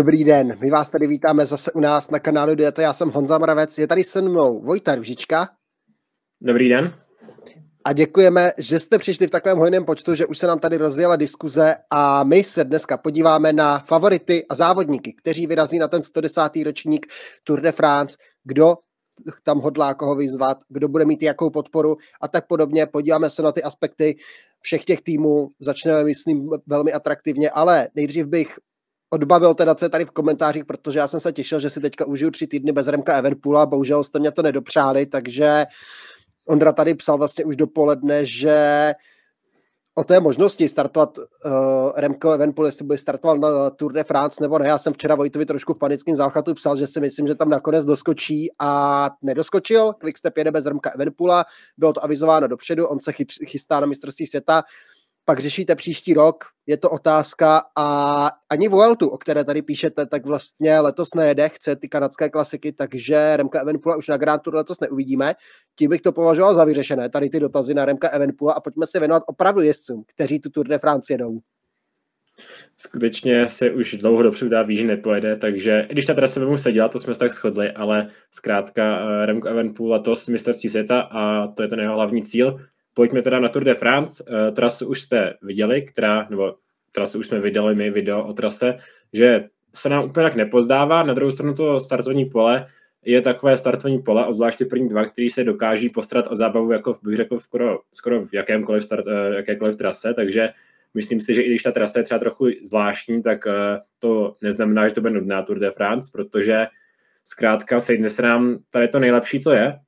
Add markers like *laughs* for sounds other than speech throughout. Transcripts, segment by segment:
Dobrý den, my vás tady vítáme zase u nás na kanálu Dieta, já jsem Honza Mravec, je tady se mnou Vojta Ružička. Dobrý den. A děkujeme, že jste přišli v takovém hojném počtu, že už se nám tady rozjela diskuze a my se dneska podíváme na favority a závodníky, kteří vyrazí na ten 110. ročník Tour de France, kdo tam hodlá koho vyzvat, kdo bude mít jakou podporu a tak podobně. Podíváme se na ty aspekty všech těch týmů, začneme, myslím, velmi atraktivně, ale nejdřív bych odbavil teda, co je tady v komentářích, protože já jsem se těšil, že si teďka užiju tři týdny bez Remka Evenpoola, bohužel jste mě to nedopřáli, takže Ondra tady psal vlastně už dopoledne, že o té možnosti startovat uh, Remco Evenpool, jestli by startoval na Tour de France nebo ne. Já jsem včera Vojtovi trošku v panickém záchatu psal, že si myslím, že tam nakonec doskočí a nedoskočil. Quickstep jede bez Remka Evenpoola, bylo to avizováno dopředu, on se chystá na mistrovství světa pak řešíte příští rok, je to otázka a ani Vueltu, o které tady píšete, tak vlastně letos nejede, chce ty kanadské klasiky, takže Remka Evenpula už na Grand Tour letos neuvidíme. Tím bych to považoval za vyřešené, tady ty dotazy na Remka Evenpula a pojďme se věnovat opravdu jezdcům, kteří tu Tour de France jedou. Skutečně se už dlouho dopředu dá ví, že nepojede, takže i když ta trasa by mu seděla, to jsme se tak shodli, ale zkrátka eh, Remco Evenpool letos mistrovství světa a to je ten jeho hlavní cíl Pojďme teda na Tour de France. Uh, trasu už jste viděli, která, nebo trasu už jsme viděli my video o trase, že se nám úplně tak nepozdává. Na druhou stranu to startovní pole je takové startovní pole, obzvláště první dva, který se dokáží postarat o zábavu, jako bych řekl, skoro, skoro v jakémkoliv, start, uh, jakékoliv trase, takže myslím si, že i když ta trasa je třeba trochu zvláštní, tak uh, to neznamená, že to bude nudná Tour de France, protože zkrátka sejde se nám tady to nejlepší, co je.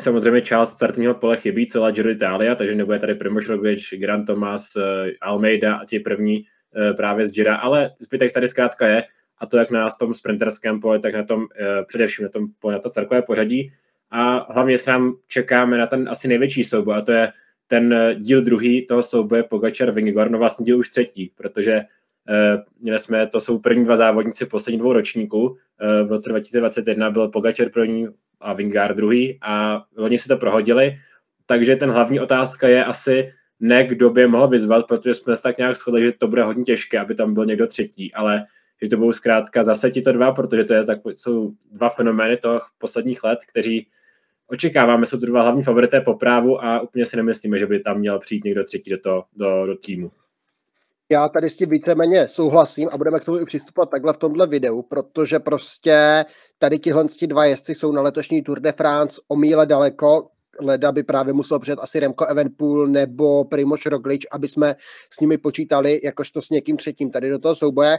Samozřejmě část startovního pole chybí, celá Giro d'Italia, takže nebude tady Primož Roglič, Gran Thomas, eh, Almeida a ti první eh, právě z Gira, ale zbytek tady zkrátka je a to jak na tom sprinterském pole, tak na tom eh, především na tom pole, na to celkové pořadí a hlavně se nám čekáme na ten asi největší souboj a to je ten díl druhý toho souboje Pogačar Vingegaard, no vlastně díl už třetí, protože měli jsme, to jsou první dva závodníci poslední dvou ročníků. v roce 2021 byl Pogačar první a Vingard druhý a oni si to prohodili, takže ten hlavní otázka je asi ne, kdo by mohl vyzvat, protože jsme se tak nějak shodli, že to bude hodně těžké, aby tam byl někdo třetí, ale že to budou zkrátka zase ti to dva, protože to je tak, jsou dva fenomény toho posledních let, kteří očekáváme, jsou to dva hlavní favorité po právu a úplně si nemyslíme, že by tam měl přijít někdo třetí do, to, do, do týmu. Já tady s tím víceméně souhlasím a budeme k tomu i přistupovat takhle v tomhle videu, protože prostě tady tihle dva jezdci jsou na letošní Tour de France o míle daleko, Leda by právě musel přijet asi Remco Evenpool nebo Primož Roglič, aby jsme s nimi počítali jakožto s někým třetím tady do toho souboje.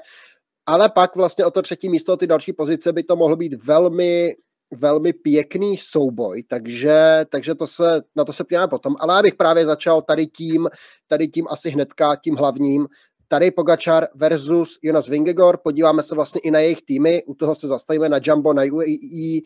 Ale pak vlastně o to třetí místo, ty další pozice by to mohlo být velmi velmi pěkný souboj, takže, takže to se, na to se podíváme potom. Ale já bych právě začal tady tím, tady tím asi hnedka, tím hlavním, tady Pogačar versus Jonas Vingegaard, podíváme se vlastně i na jejich týmy, u toho se zastavíme na Jumbo, na UAE,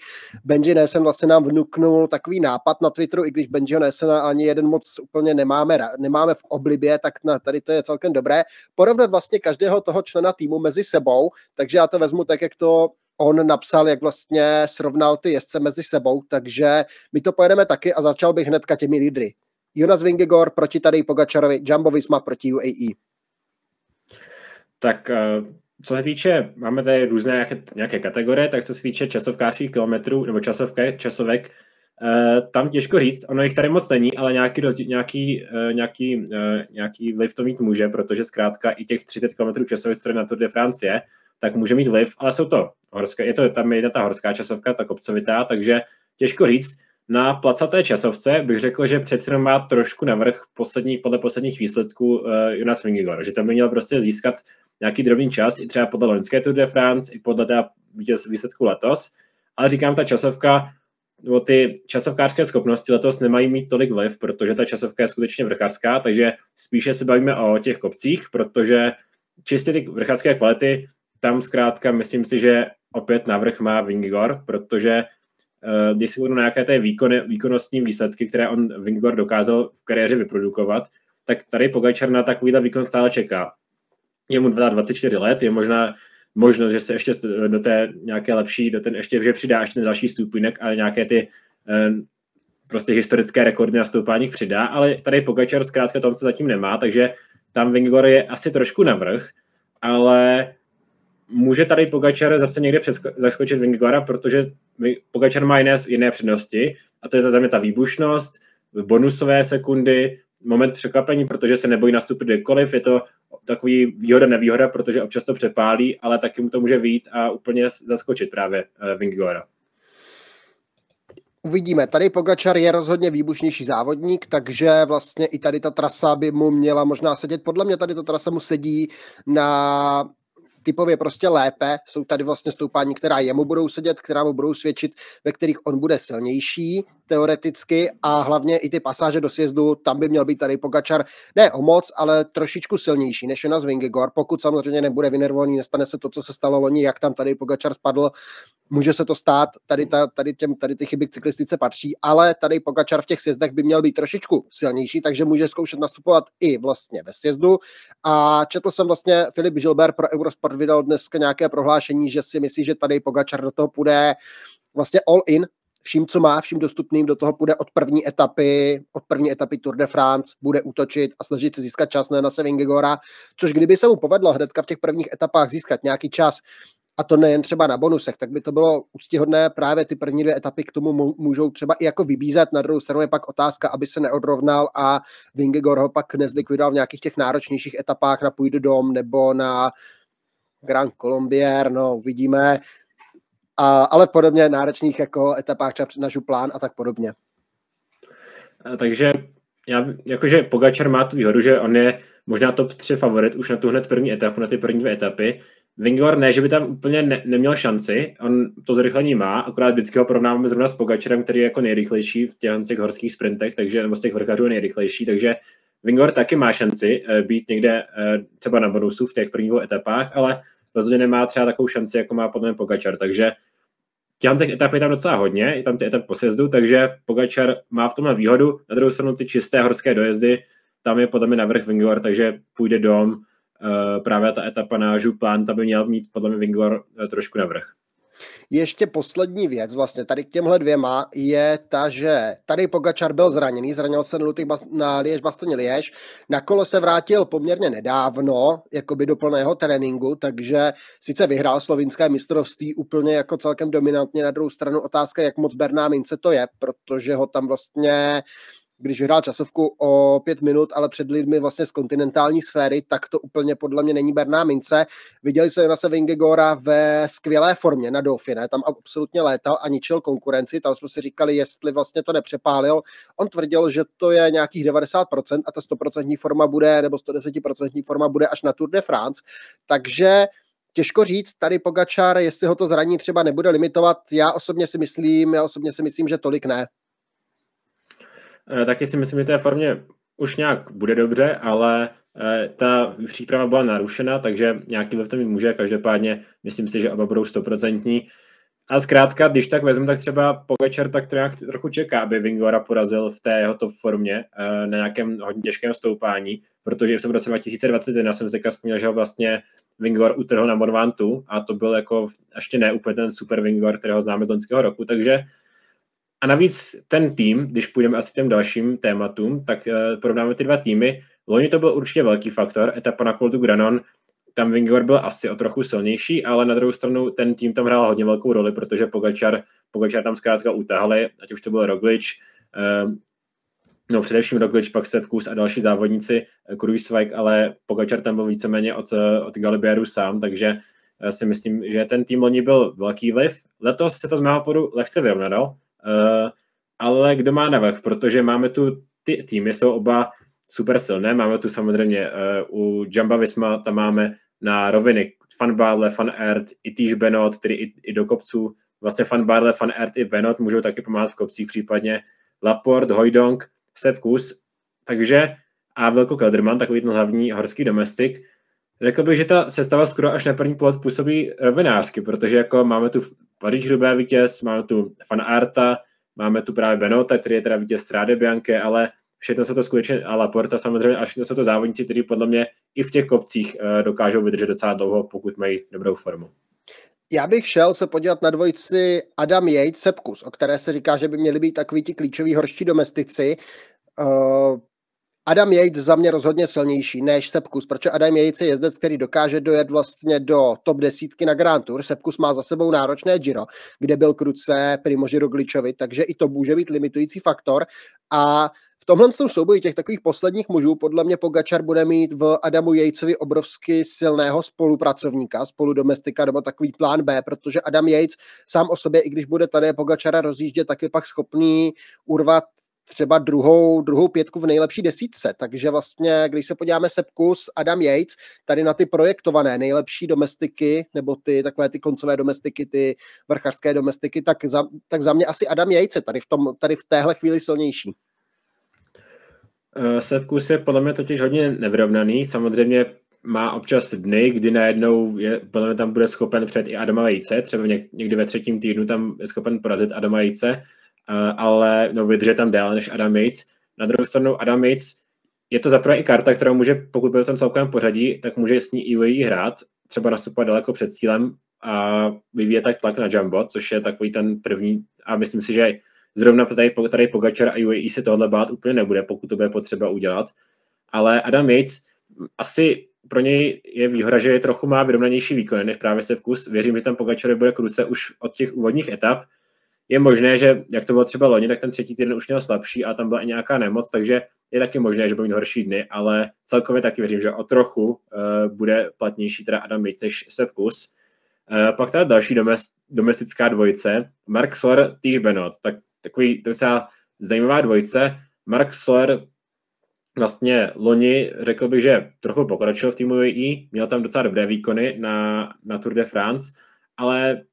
Benji Nesen vlastně nám vnuknul takový nápad na Twitteru, i když Benjiho Nesena ani jeden moc úplně nemáme, nemáme v oblibě, tak na, tady to je celkem dobré, porovnat vlastně každého toho člena týmu mezi sebou, takže já to vezmu tak, jak to on napsal, jak vlastně srovnal ty jezdce mezi sebou, takže my to pojedeme taky a začal bych hnedka těmi lídry. Jonas Vingegaard proti tady Pogačarovi, Jumbo Visma proti UAE. Tak eh, co se týče, máme tady různé nějaké, nějaké kategorie, tak co se týče časovkářských kilometrů nebo časovké, časovek, eh, tam těžko říct, ono jich tady moc není, ale nějaký, rozdíl, nějaký, eh, nějaký, nějaký vliv to mít může, protože zkrátka i těch 30 km časovek, co na Tour de France je, tak může mít vliv, ale jsou to horské, je to tam jedna ta horská časovka, ta kopcovitá, takže těžko říct. Na placaté časovce bych řekl, že přece má trošku navrh poslední, podle posledních výsledků uh, Jonas Vingegaard, že tam by měl prostě získat nějaký drobný čas, i třeba podle loňské Tour de France, i podle té výsledku letos, ale říkám, ta časovka, nebo ty časovkářské schopnosti letos nemají mít tolik vliv, protože ta časovka je skutečně vrchařská, takže spíše se bavíme o těch kopcích, protože čistě ty vrchařské kvality tam zkrátka myslím si, že opět navrh má Vingor, protože uh, když si budu na nějaké té výkony, výkonnostní výsledky, které on Vingor dokázal v kariéře vyprodukovat, tak tady Pogačar na takovýhle výkon stále čeká. Je mu 24 let, je možná možnost, že se ještě do té nějaké lepší, do ten ještě, že přidá ještě ten další stupínek a nějaké ty uh, prostě historické rekordy na stoupání přidá, ale tady Pogačar zkrátka tom, co zatím nemá, takže tam Vingor je asi trošku navrh, ale může tady Pogačar zase někde zaskočit Vingegora, protože Pogačar má jiné, jiné přednosti a to je za mě ta výbušnost, bonusové sekundy, moment překvapení, protože se nebojí nastupit kdekoliv, je to takový výhoda, nevýhoda, protože občas to přepálí, ale taky mu to může výjít a úplně zaskočit právě uh, Vingegora. Uvidíme. Tady Pogačar je rozhodně výbušnější závodník, takže vlastně i tady ta trasa by mu měla možná sedět. Podle mě tady ta trasa mu sedí na typově prostě lépe. Jsou tady vlastně stoupání, která jemu budou sedět, která mu budou svědčit, ve kterých on bude silnější teoreticky a hlavně i ty pasáže do sjezdu, tam by měl být tady Pogačar. Ne o moc, ale trošičku silnější než je na Zvingegor, pokud samozřejmě nebude vynervovaný, nestane se to, co se stalo loni, jak tam tady Pogačar spadl, může se to stát, tady, ta, tady, těm, tady ty chyby k cyklistice patří, ale tady Pogačar v těch sjezdech by měl být trošičku silnější, takže může zkoušet nastupovat i vlastně ve sjezdu. A četl jsem vlastně Filip Gilbert pro Eurosport vydal dneska nějaké prohlášení, že si myslí, že tady Pogačar do toho půjde vlastně all in, vším, co má, vším dostupným, do toho půjde od první etapy, od první etapy Tour de France, bude útočit a snažit se získat čas na Sevingegora, což kdyby se mu povedlo hnedka v těch prvních etapách získat nějaký čas, a to nejen třeba na bonusech, tak by to bylo úctihodné, právě ty první dvě etapy k tomu můžou třeba i jako vybízet, na druhou stranu je pak otázka, aby se neodrovnal a Vingegor ho pak nezlikvidoval v nějakých těch náročnějších etapách na Půjdu dom nebo na Grand Colombier, no uvidíme, a, ale v podobně náročných jako etapách třeba na Župlán a tak podobně. Takže já, jakože Pogačar má tu výhodu, že on je možná top 3 favorit už na tu hned první etapu, na ty první dvě etapy. Vingor ne, že by tam úplně ne, neměl šanci, on to zrychlení má, akorát vždycky ho porovnáváme zrovna s Pogačarem, který je jako nejrychlejší v těch, těch horských sprintech, takže, nebo z těch vrchařů je nejrychlejší, takže Vingor taky má šanci uh, být někde uh, třeba na bonusu v těch prvních etapách, ale rozhodně nemá třeba takovou šanci, jako má podle Pogačar, takže těch etap je tam docela hodně, je tam ty etap po sjezdu, takže Pogačar má v tomhle výhodu. Na druhou stranu ty čisté horské dojezdy, tam je podle mě navrh Vingor, takže půjde dom. Uh, právě ta etapa na Župán, tam by měl mít podle mě Vingor uh, trošku navrh. Ještě poslední věc vlastně tady k těmhle dvěma je ta, že tady Pogačar byl zraněný, zranil se na, Lutych, na Liež Bastoně Liež, na kolo se vrátil poměrně nedávno, jakoby do plného tréninku, takže sice vyhrál slovinské mistrovství úplně jako celkem dominantně, na druhou stranu. Otázka, jak moc Berná mince to je, protože ho tam vlastně když vyhrál časovku o pět minut, ale před lidmi vlastně z kontinentální sféry, tak to úplně podle mě není berná mince. Viděli jsme Jonase Vingegora ve skvělé formě na Dauphine, tam absolutně létal a ničil konkurenci, tam jsme si říkali, jestli vlastně to nepřepálil. On tvrdil, že to je nějakých 90% a ta 100% forma bude, nebo 110% forma bude až na Tour de France, takže těžko říct, tady Pogačar, jestli ho to zraní třeba nebude limitovat, já osobně si myslím, já osobně si myslím, že tolik ne. Eh, taky si myslím, že té formě už nějak bude dobře, ale eh, ta příprava byla narušena, takže nějaký vliv to mít může. Každopádně myslím si, že oba budou stoprocentní. A zkrátka, když tak vezmu, tak třeba po večer tak to nějak trochu čeká, aby Vingora porazil v té jeho top formě eh, na nějakém hodně těžkém stoupání, protože v tom roce 2021 jsem teďka vzpomněl, že ho vlastně Vingor utrhl na Morvantu a to byl jako ještě ne úplně ten super Vingor, kterého známe z loňského roku, takže a navíc ten tým, když půjdeme asi těm dalším tématům, tak uh, porovnáme ty dva týmy. Loni to byl určitě velký faktor, etapa na Coltu Granon, tam Vingor byl asi o trochu silnější, ale na druhou stranu ten tým tam hrál hodně velkou roli, protože Pogačar, Pogačar tam zkrátka utahali, ať už to byl Roglič, uh, no především Roglič, pak Sepkus a další závodníci, eh, Kruiswijk, ale Pogačar tam byl víceméně od, od Galibieru sám, takže si myslím, že ten tým loni byl velký vliv. Letos se to z mého podu lehce vyrovnalo, ale kdo má navrh, protože máme tu, ty týmy jsou oba super silné, máme tu samozřejmě uh, u Jamba Visma, tam máme na roviny Fan Barle, Fan Ert, i týž Benot, tedy i, i do kopců, vlastně Fan Barle, Fan Ert i Benot můžou taky pomáhat v kopcích, případně Laport, Hojdong, Sepp Kus, takže a Velko Kelderman, takový ten hlavní horský domestik, Řekl bych, že ta sestava skoro až na první pohled působí rovinářsky, protože jako máme tu Paříž Hrubé vítěz, máme tu Fan Arta, máme tu právě Benota, který je teda vítěz Stráde Bianche, ale všechno jsou to skutečně a Laporta samozřejmě a všechno jsou to závodníci, kteří podle mě i v těch kopcích uh, dokážou vydržet docela dlouho, pokud mají dobrou formu. Já bych šel se podívat na dvojici Adam Yates, Sepkus, o které se říká, že by měli být takový ti klíčoví horští domestici. Uh, Adam Yates za mě rozhodně silnější než Sepkus, protože Adam Yates je jezdec, který dokáže dojet vlastně do top desítky na Grand Tour. Sepkus má za sebou náročné Giro, kde byl kruce Primoži Rogličovi, takže i to může být limitující faktor. A v tomhle souboji těch takových posledních mužů podle mě Pogačar bude mít v Adamu Jejcovi obrovsky silného spolupracovníka, spoludomestika nebo takový plán B, protože Adam Yates sám o sobě, i když bude tady Pogačara rozjíždět, tak je pak schopný urvat třeba druhou, druhou pětku v nejlepší desítce. Takže vlastně, když se podíváme Sepkus, Adam Yates, tady na ty projektované nejlepší domestiky, nebo ty takové ty koncové domestiky, ty vrchařské domestiky, tak za, tak za mě asi Adam Yates je tady v, tom, tady v téhle chvíli silnější. Uh, Sepkus je podle mě totiž hodně nevyrovnaný. Samozřejmě má občas dny, kdy najednou je, podle mě tam bude schopen před i Adama Vejce, třeba někdy ve třetím týdnu tam je schopen porazit Adama Eh, ale no, vydržet tam déle než Adam Yates. Na druhou stranu Adam Yates je to zaprvé i karta, kterou může, pokud bude v tom celkovém pořadí, tak může s ní i hrát, třeba nastupovat daleko před cílem a vyvíjet tak tlak na Jumbo, což je takový ten první, a myslím si, že zrovna tady, tady Pogačar a UAE si tohle bát úplně nebude, pokud to bude potřeba udělat. Ale Adam Yates asi pro něj je výhoda, že je trochu má vyrovnanější výkon než právě se vkus. Věřím, že tam Pogačar bude kruce už od těch úvodních etap, je možné, že jak to bylo třeba loni, tak ten třetí týden už měl slabší a tam byla i nějaká nemoc, takže je taky možné, že bude mít horší dny, ale celkově taky věřím, že o trochu uh, bude platnější teda Adam Yates než Sepkus. Uh, pak ta další domest, domestická dvojice, Mark Soler, Týž Benot, tak takový docela zajímavá dvojice. Mark Soler vlastně loni řekl bych, že trochu pokročil v týmu UAE, měl tam docela dobré výkony na, na Tour de France, ale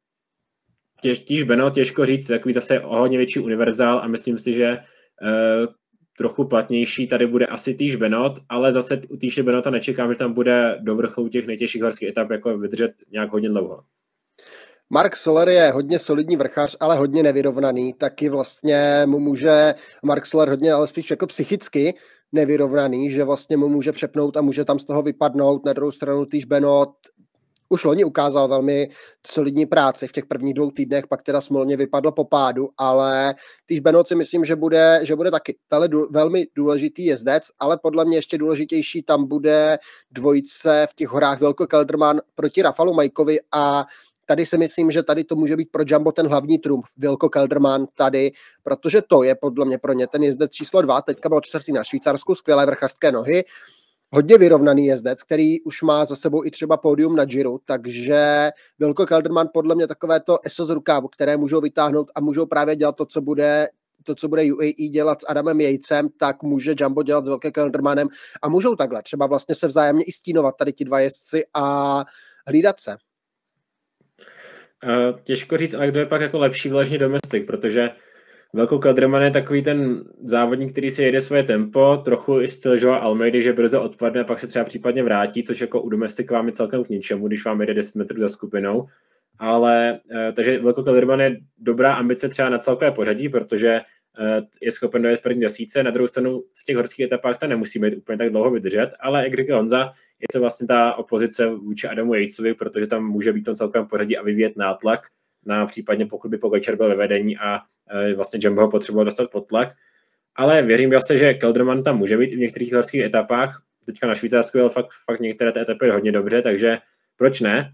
těž, tíž Beno, těžko říct, takový zase o hodně větší univerzál a myslím si, že uh, trochu platnější tady bude asi týž Benot, ale zase u týže Benota nečekám, že tam bude do vrcholu těch nejtěžších horských etap jako vydržet nějak hodně dlouho. Mark Soler je hodně solidní vrchař, ale hodně nevyrovnaný, taky vlastně mu může Mark Soler hodně, ale spíš jako psychicky nevyrovnaný, že vlastně mu může přepnout a může tam z toho vypadnout. Na druhou stranu týž Benot už loni ukázal velmi solidní práci v těch prvních dvou týdnech, pak teda smolně vypadl po pádu, ale týž Benoci myslím, že bude, že bude taky velmi, velmi důležitý jezdec, ale podle mě ještě důležitější tam bude dvojice v těch horách Velko Kelderman proti Rafalu Majkovi a tady si myslím, že tady to může být pro Jumbo ten hlavní trumf, Vilko Kelderman tady, protože to je podle mě pro ně ten jezdec číslo dva, teďka byl čtvrtý na Švýcarsku, skvělé vrchařské nohy, hodně vyrovnaný jezdec, který už má za sebou i třeba pódium na Giro, takže Vilko Kelderman podle mě takové to ESO z rukávu, které můžou vytáhnout a můžou právě dělat to, co bude to, co bude UAE dělat s Adamem Jejcem, tak může Jumbo dělat s Velkým Keldermanem a můžou takhle třeba vlastně se vzájemně i stínovat tady ti dva jezdci a hlídat se. Uh, těžko říct, ale kdo je pak jako lepší vležně domestik, protože Velkou Kalderman je takový ten závodník, který si jede svoje tempo, trochu i styl Joa Almeidy, že brzo odpadne pak se třeba případně vrátí, což jako u domestika vám je celkem k ničemu, když vám jede 10 metrů za skupinou. Ale, eh, takže Velkou Kalderman je dobrá ambice třeba na celkové pořadí, protože eh, je schopen dojet první desíce, na druhou stranu v těch horských etapách to nemusí být úplně tak dlouho vydržet, ale jak říkal Honza, je to vlastně ta opozice vůči Adamu Yatesovi, protože tam může být tom celkovém pořadí a vyvíjet nátlak na případně pokud by Pogačar byl ve vedení a vlastně Jumbo ho potřeboval dostat pod tlak. Ale věřím zase, že Kelderman tam může být i v některých horských etapách. Teďka na Švýcarsku jel fakt, fakt některé ty etapy hodně dobře, takže proč ne?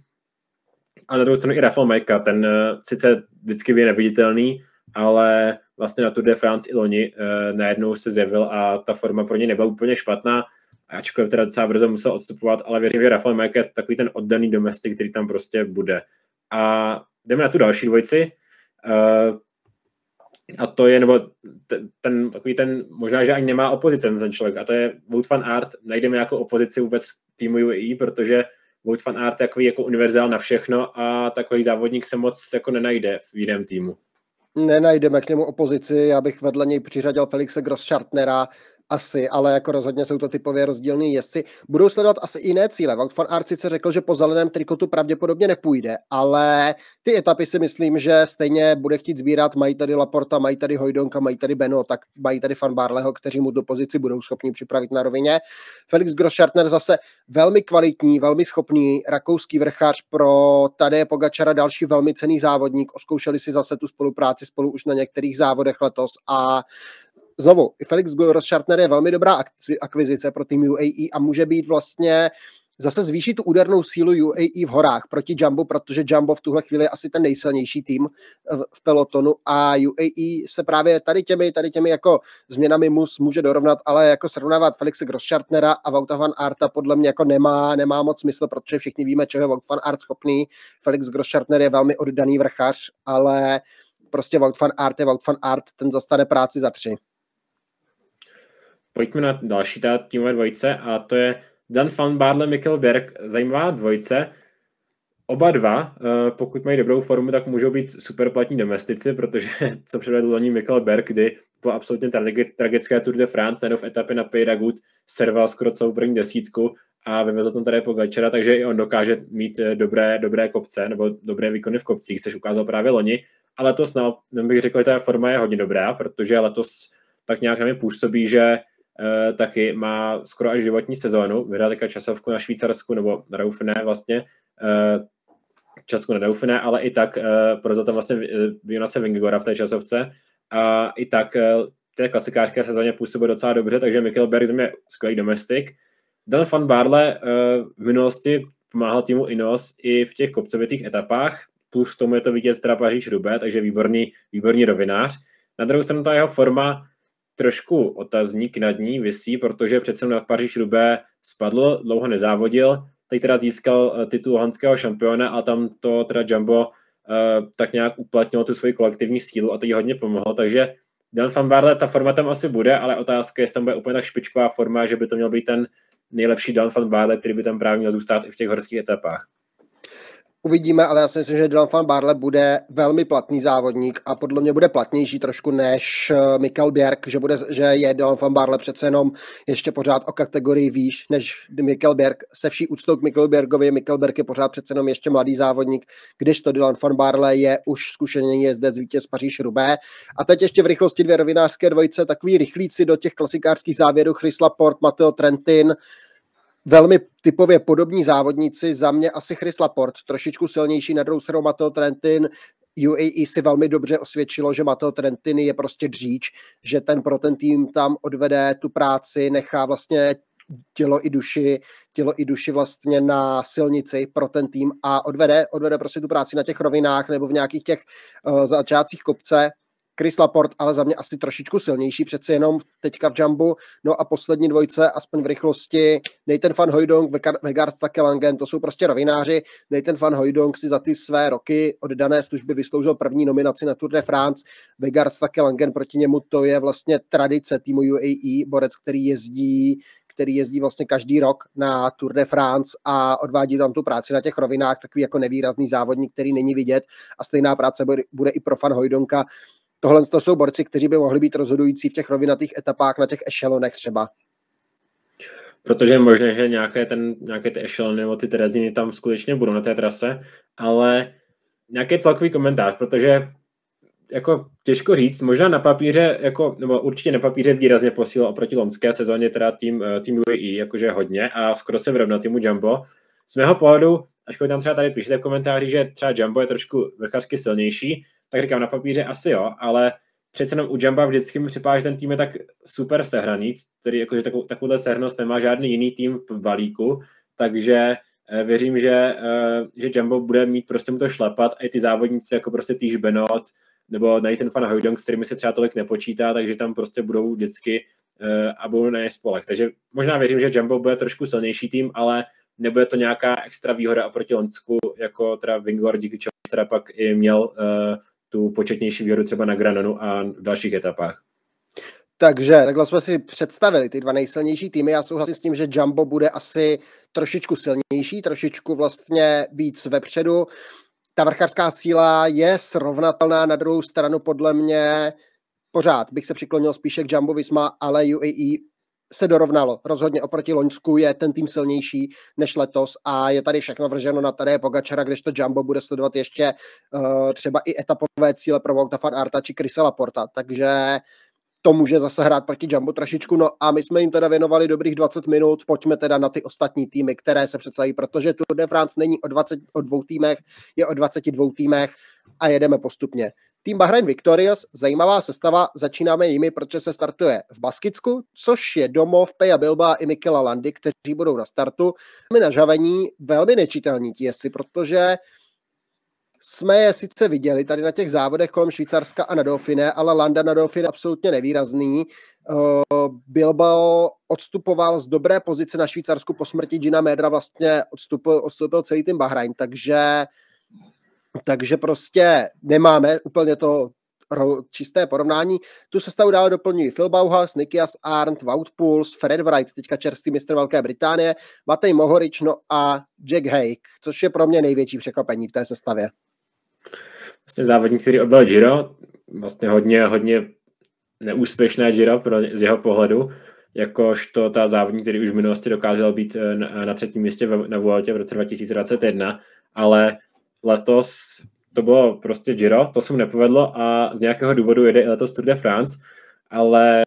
A na druhou stranu i Rafael Majka, ten uh, sice vždycky je neviditelný, ale vlastně na Tour de France i loni uh, najednou se zjevil a ta forma pro ně nebyla úplně špatná, ačkoliv teda docela brzo musel odstupovat, ale věřím, že Rafael Majka je takový ten oddaný domestik, který tam prostě bude. A jdeme na tu další dvojici. A to je, nebo ten, ten, takový ten, možná, že ani nemá opozice ten člověk, a to je Wout van Art. Najdeme jako opozici vůbec týmu UAE, protože Wout van Art je takový jako univerzál na všechno a takový závodník se moc jako nenajde v jiném týmu. Nenajdeme k němu opozici, já bych vedle něj přiřadil Felixe Grosschartnera, asi, ale jako rozhodně jsou to typově rozdílní jezdci. Budou sledovat asi jiné cíle. Wout van Aert sice řekl, že po zeleném trikotu pravděpodobně nepůjde, ale ty etapy si myslím, že stejně bude chtít sbírat. Mají tady Laporta, mají tady Hojdonka, mají tady Beno, tak mají tady Fan Barleho, kteří mu do pozici budou schopni připravit na rovině. Felix Grosschartner zase velmi kvalitní, velmi schopný rakouský vrchař pro tady Pogačara další velmi cený závodník. Oskoušeli si zase tu spolupráci spolu už na některých závodech letos a znovu, Felix Grossschartner je velmi dobrá akci, akvizice pro tým UAE a může být vlastně zase zvýšit tu údernou sílu UAE v horách proti Jumbo, protože Jumbo v tuhle chvíli je asi ten nejsilnější tým v pelotonu a UAE se právě tady těmi, tady těmi jako změnami mus může dorovnat, ale jako srovnávat Felixe Grosschartnera a Vouta van Arta podle mě jako nemá, nemá moc smysl, protože všichni víme, čeho je Wout van Art schopný. Felix Grosschartner je velmi oddaný vrchař, ale prostě Wout van Art je Wout van Art, ten zastane práci za tři. Pojďme na další ta týmové dvojice a to je Dan van Barle, Mikkel Berg, zajímavá dvojce. Oba dva, eh, pokud mají dobrou formu, tak můžou být super platní domestici, protože *laughs* co předvedl loni Mikkel Berg, kdy po absolutně tragické Tour de France, nebo v etapě na Pays d'Agut, serval skoro celou první desítku a vyvezl tam tady Pogačera, takže i on dokáže mít eh, dobré, dobré kopce nebo dobré výkony v kopcích, což ukázal právě loni. Ale letos, no, bych řekl, že ta forma je hodně dobrá, protože letos tak nějak na mě působí, že taky má skoro až životní sezónu. Vyhrál teďka časovku na Švýcarsku, nebo na Dauphiné vlastně, časku na Dauphiné, ale i tak uh, prozal tam vlastně Jonase Vingegora v té časovce a i tak té klasikářské sezóně působil docela dobře, takže Mikkel Berg je skvělý domestik. Dan van Barle v minulosti pomáhal týmu Inos i v těch kopcovitých etapách, plus k tomu je to vidět teda Paříž takže výborný, výborný rovinář. Na druhou stranu ta jeho forma trošku otazník nad ní vysí, protože přece na Paříž Rubé spadl, dlouho nezávodil, teď teda získal eh, titul holandského šampiona a tam to teda Jumbo uh, tak nějak uplatnilo tu svoji kolektivní sílu a to jí hodně pomohlo, takže Dan van Barle, ta forma tam asi bude, ale otázka je, jestli tam bude úplně tak špičková forma, že by to měl být ten nejlepší Dan van Barle, který by tam právě měl zůstat i v těch horských etapách. Uvidíme, ale já si myslím, že Dylan van Barle bude velmi platný závodník a podle mě bude platnější trošku než eh, Mikkel Bjerg, že, bude, že je Dylan van Barle přece jenom ještě pořád o kategorii výš než Mikkel Bjerg. Se vší úctou k Mikkel Bjergovi, Mikkel Bjerg je pořád přece jenom ještě mladý závodník, když to Dylan van Barle je už zkušený jezdec vítěz Paříž Rubé. A teď ještě v rychlosti dvě rovinářské dvojice, takový rychlíci do těch klasikářských závěrů Chris Laporte, Matteo Trentin, velmi typově podobní závodníci, za mě asi Chris Laport, trošičku silnější na druhou stranu Matteo Trentin, UAE si velmi dobře osvědčilo, že Matteo Trentin je prostě dříč, že ten pro ten tým tam odvede tu práci, nechá vlastně tělo i duši, tělo i duši vlastně na silnici pro ten tým a odvede, odvede prostě tu práci na těch rovinách nebo v nějakých těch uh, začátcích kopce Chris Laporte, ale za mě asi trošičku silnější, přece jenom teďka v Jumbu. No a poslední dvojce, aspoň v rychlosti, Nathan van Hooydonk, Vegard Langen, to jsou prostě rovináři. Nathan van Hooydonk si za ty své roky oddané služby vysloužil první nominaci na Tour de France. Vegard Langen proti němu to je vlastně tradice týmu UAE, borec, který jezdí který jezdí vlastně každý rok na Tour de France a odvádí tam tu práci na těch rovinách, takový jako nevýrazný závodník, který není vidět a stejná práce bude, bude i pro Fan Hojdonka tohle to jsou borci, kteří by mohli být rozhodující v těch rovinatých etapách na těch ešelonech třeba. Protože je možné, že nějaké, ten, nějaké ty ešelony nebo ty tereziny tam skutečně budou na té trase, ale nějaký celkový komentář, protože jako těžko říct, možná na papíře, jako, nebo určitě na papíře výrazně posílil oproti lomské sezóně teda tým, eh, tým UAE, jakože hodně a skoro se vyrovnal týmu Jumbo. Z mého pohledu, ačkoliv tam třeba tady píšete v komentáři, že třeba Jumbo je trošku vrchařsky silnější, tak říkám, na papíře asi jo, ale přece jenom u Jamba vždycky mi připadá, že ten tým je tak super sehraný, který jakože takovou, takovouhle sehranost nemá žádný jiný tým v balíku, takže eh, věřím, že, eh, že Jumbo bude mít prostě mu to šlapat a i ty závodníci jako prostě Týž Benot nebo Nathan Van s kterými se třeba tolik nepočítá, takže tam prostě budou vždycky eh, a budou na ně spolech. Takže možná věřím, že Jumbo bude trošku silnější tým, ale nebude to nějaká extra výhoda oproti Lonsku, jako teda Vingor, díky čemu teda pak i měl tu početnější výhodu třeba na Granonu a v dalších etapách. Takže takhle jsme si představili ty dva nejsilnější týmy. Já souhlasím s tím, že Jumbo bude asi trošičku silnější, trošičku vlastně víc vepředu. Ta vrchařská síla je srovnatelná na druhou stranu podle mě pořád bych se přiklonil spíše k Jumbo Visma, ale UAE se dorovnalo. Rozhodně oproti Loňsku je ten tým silnější než letos a je tady všechno vrženo na tady Pogačara, když to Jumbo bude sledovat ještě uh, třeba i etapové cíle pro Vouta van Arta či Chrisa Laporta. Takže to může zase hrát proti Jumbo trošičku. No a my jsme jim teda věnovali dobrých 20 minut, pojďme teda na ty ostatní týmy, které se představí, protože Tour de France není o, 20, o dvou týmech, je o 22 týmech a jedeme postupně. Tým Bahrain Victorious, zajímavá sestava, začínáme jimi, protože se startuje v Baskicku, což je domov Peja Bilba i Mikela Landy, kteří budou na startu. My na žavení velmi nečitelní ti jesi, protože jsme je sice viděli tady na těch závodech kolem Švýcarska a na Dauphine, ale Landa na Dauphine absolutně nevýrazný. Uh, Bilbao odstupoval z dobré pozice na Švýcarsku po smrti Gina Medra, vlastně odstupil, odstupil celý tým Bahrain, takže takže prostě nemáme úplně to čisté porovnání. Tu sestavu dále doplňují Phil Bauhaus, Nikias Arndt, Wout Pouls, Fred Wright, teďka čerstvý mistr Velké Británie, Matej Mohorič, no a Jack Hake, což je pro mě největší překvapení v té sestavě. Vlastně závodník, který objel Giro, vlastně hodně, hodně neúspěšné Giro pro, z jeho pohledu, jakožto ta závodník, který už v minulosti dokázal být eh, na, na třetím místě na Vueltě v roce 2021, ale letos to bylo prostě Giro, to se mu nepovedlo a z nějakého důvodu jede i letos Tour de France, ale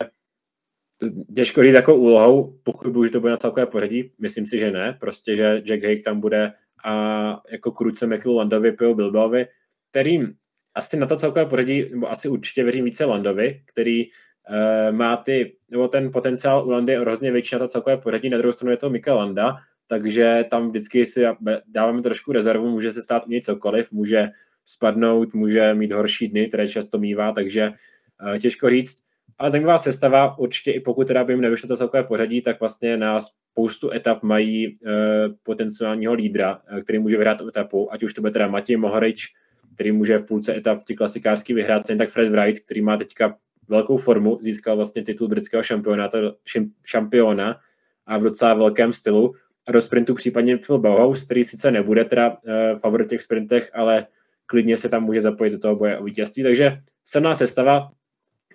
těžko říct jako úlohou, pokud už to bude na celkové pořadí, myslím si, že ne, prostě, že Jack Hake tam bude a jako kruce Michael Landovi, Pio Bilbaovi, kterým asi na to celkové pořadí, nebo asi určitě věřím více Landovi, který uh, má ty, nebo ten potenciál u Landy je hrozně větší na to celkové pořadí, na druhou stranu je to Mikel Landa, takže tam vždycky si dáváme trošku rezervu, může se stát u cokoliv, může spadnout, může mít horší dny, které často mývá, takže uh, těžko říct. Ale zajímavá sestava, určitě i pokud teda by jim nevyšlo to celkové pořadí, tak vlastně na spoustu etap mají uh, potenciálního lídra, uh, který může vyhrát etapu, ať už to bude teda Matěj Mohorič, který může v půlce etap ty klasikářský vyhrát, stejně tak Fred Wright, který má teďka velkou formu, získal vlastně titul britského šampiona, šampiona a v docela velkém stylu. A do sprintu případně Phil Bauhaus, který sice nebude teda uh, favorit těch sprintech, ale klidně se tam může zapojit do toho boje o vítězství. Takže silná sestava,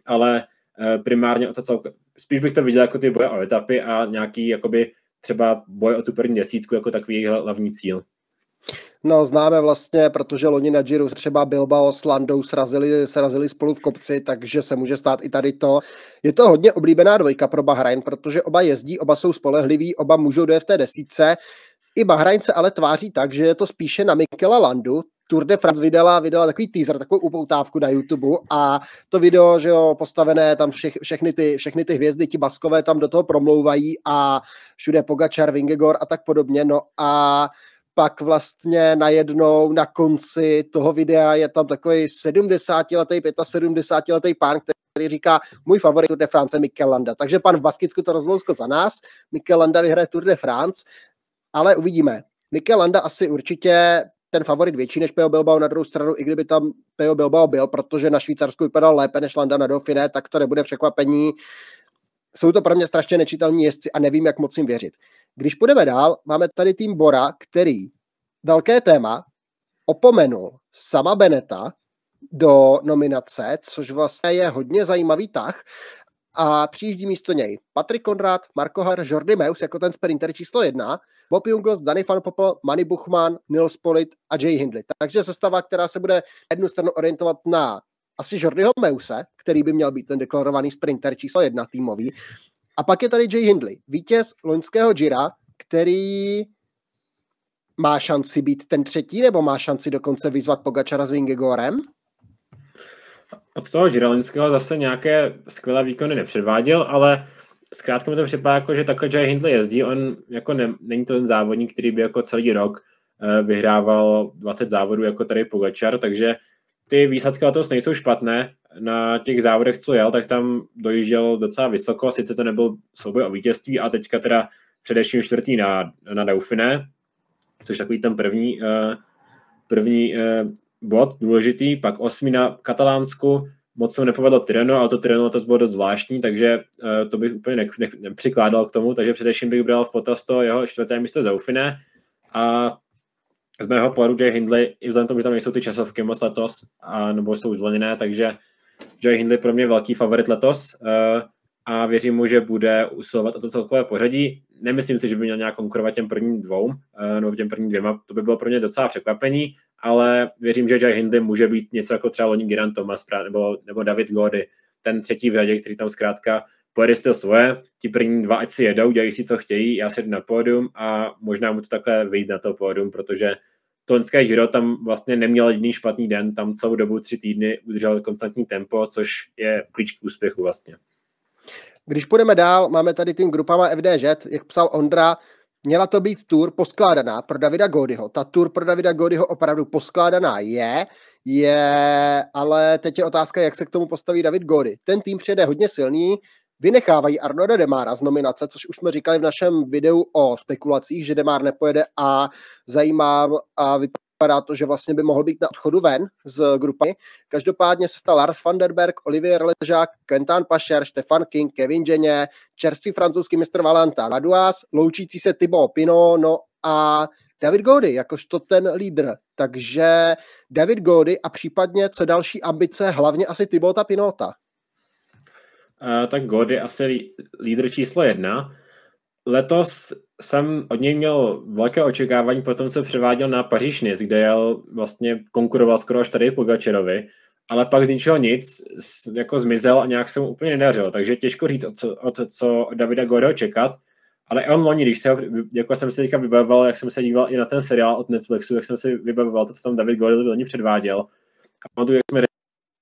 ale uh, primárně o to celko, spíš bych to viděl jako ty boje o etapy a nějaký jakoby třeba boj o tu první desítku jako takový hlavní cíl. No, známe vlastně, protože loni na Giro třeba Bilbao s Landou srazili, srazili spolu v kopci, takže se může stát i tady to. Je to hodně oblíbená dvojka pro Bahrain, protože oba jezdí, oba jsou spolehliví, oba můžou dojet v té desíce. I Bahrain se ale tváří tak, že je to spíše na Mikela Landu, Tour de France vydala, vydala takový teaser, takovou upoutávku na YouTube a to video, že jo, postavené tam všech, všechny, ty, všechny ty hvězdy, ti baskové tam do toho promlouvají a všude Pogačar, Vingegor a tak podobně, no a pak vlastně najednou na konci toho videa je tam takový 70-letý, 75-letý pán, který říká, můj favorit Tour de France je Mikel Landa. Takže pan v Baskicku to rozlouskl za nás, Mikel Landa vyhraje Tour de France, ale uvidíme. Mikel Landa asi určitě ten favorit větší než Peo Bilbao na druhou stranu, i kdyby tam Peo Bilbao byl, protože na Švýcarsku vypadal lépe než Landa na Dauphiné, tak to nebude překvapení. Jsou to pro mě strašně nečitelní jezdci a nevím, jak moc jim věřit. Když půjdeme dál, máme tady tým Bora, který velké téma opomenul sama Beneta do nominace, což vlastně je hodně zajímavý tah a přijíždí místo něj Patrik Konrad, Marko Har, Jordi Meus jako ten sprinter číslo jedna, Bob Jungels, Danny Van Poppel, Manny Buchmann, Nils Polit a Jay Hindley. Takže sestava, která se bude jednu stranu orientovat na asi Jordiho Meuse, který by měl být ten deklarovaný sprinter číslo jedna týmový. A pak je tady Jay Hindley, vítěz loňského Gira, který má šanci být ten třetí, nebo má šanci dokonce vyzvat Pogačara s Vingegorem? Od toho Gira zase nějaké skvělé výkony nepředváděl, ale zkrátka mi to připadá, jako, že takhle Jay Hindley jezdí, on jako ne, není to ten závodník, který by jako celý rok uh, vyhrával 20 závodů jako tady Pogačar, takže ty výsledky letos nejsou špatné. Na těch závodech, co jel, tak tam dojížděl docela vysoko, sice to nebyl souboj o vítězství a teďka teda především čtvrtý na, na Dauphiné, což takový ten první, uh, první uh, bod důležitý, pak osmý na Katalánsku, moc se nepovedlo Tireno, ale to Tireno to bylo dost zvláštní, takže uh, to bych úplně ne, ne, nepřikládal k tomu, takže především bych bral v potaz to jeho čtvrté místo Zaufine a z mého pohledu Jay Hindley, i vzhledem tomu, že tam nejsou ty časovky moc letos, a, nebo jsou zvolněné, takže Jay Hindley pro mě velký favorit letos uh, a věřím mu, že bude usilovat o to celkové pořadí. Nemyslím si, že by měl nějak konkurovat těm prvním dvou, uh, nebo těm prvním dvěma, to by bylo pro mě docela překvapení, ale věřím, že Jay Hindley může být něco jako třeba Loni Giran Thomas nebo, nebo David Gody, ten třetí v řadě, který tam zkrátka pojede si to svoje, ti první dva ať si jedou, dělají si, co chtějí, já si jdu na pódium a možná mu to takhle vyjde na to pódium, protože to loňské Giro tam vlastně neměl jediný špatný den, tam celou dobu tři týdny udržel konstantní tempo, což je klíč k úspěchu vlastně. Když půjdeme dál, máme tady tým grupama FDŽ, jak psal Ondra, měla to být tour poskládaná pro Davida Godyho. Ta tour pro Davida Godyho opravdu poskládaná je, je, ale teď je otázka, jak se k tomu postaví David Gody. Ten tým přijede hodně silný, vynechávají Arnoda Demára z nominace, což už jsme říkali v našem videu o spekulacích, že Demár nepojede a zajímá a vypadá to, že vlastně by mohl být na odchodu ven z grupy. Každopádně se stal Lars van der Berg, Olivier Ležák, Quentin Pašer, Stefan King, Kevin Ženě, čerstvý francouzský mistr Valentin Maduas, loučící se Thibaut Pino, no a David Gody, jakožto ten lídr. Takže David Gody a případně co další ambice, hlavně asi Thibauta Pinota. Uh, tak God je asi lídr číslo jedna. Letos jsem od něj měl velké očekávání po tom, co převáděl na paříž kde jel vlastně konkuroval skoro až tady Pogačerovi, ale pak z ničeho nic jako zmizel a nějak se mu úplně nedařilo, takže těžko říct, o co, o to, co od Davida Goreho čekat, ale on loni, když se jako jsem si teďka vybavoval, jak jsem se díval i na ten seriál od Netflixu, jak jsem si vybavoval to, co tam David Gore loni předváděl. A pamatuju, jak jsme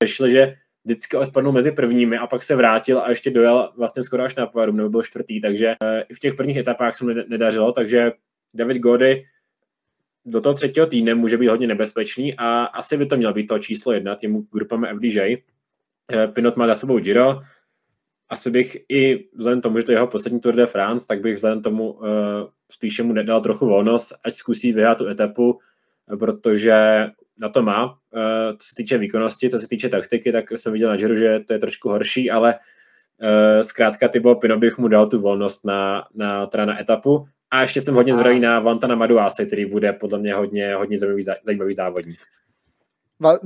řešili, že vždycky odpadnul mezi prvními a pak se vrátil a ještě dojel vlastně skoro až na povaru, nebo byl čtvrtý, takže eh, i v těch prvních etapách se mu nedařilo, takže David Gody do toho třetího týdne může být hodně nebezpečný a asi by to mělo být to číslo jedna tím grupami FDJ. Eh, Pinot má za sebou Giro, asi bych i vzhledem tomu, že to je jeho poslední Tour de France, tak bych vzhledem tomu uh, spíše mu nedal trochu volnost, ať zkusí vyhrát tu etapu, protože na to má. Uh, co se týče výkonnosti, co se týče taktiky, tak jsem viděl na Giro, že to je trošku horší, ale uh, zkrátka Tybo Pino bych mu dal tu volnost na, na, teda na etapu. A ještě jsem hodně zvědavý na Vantana Maduase, který bude podle mě hodně, hodně zajímavý, zajímavý závodník.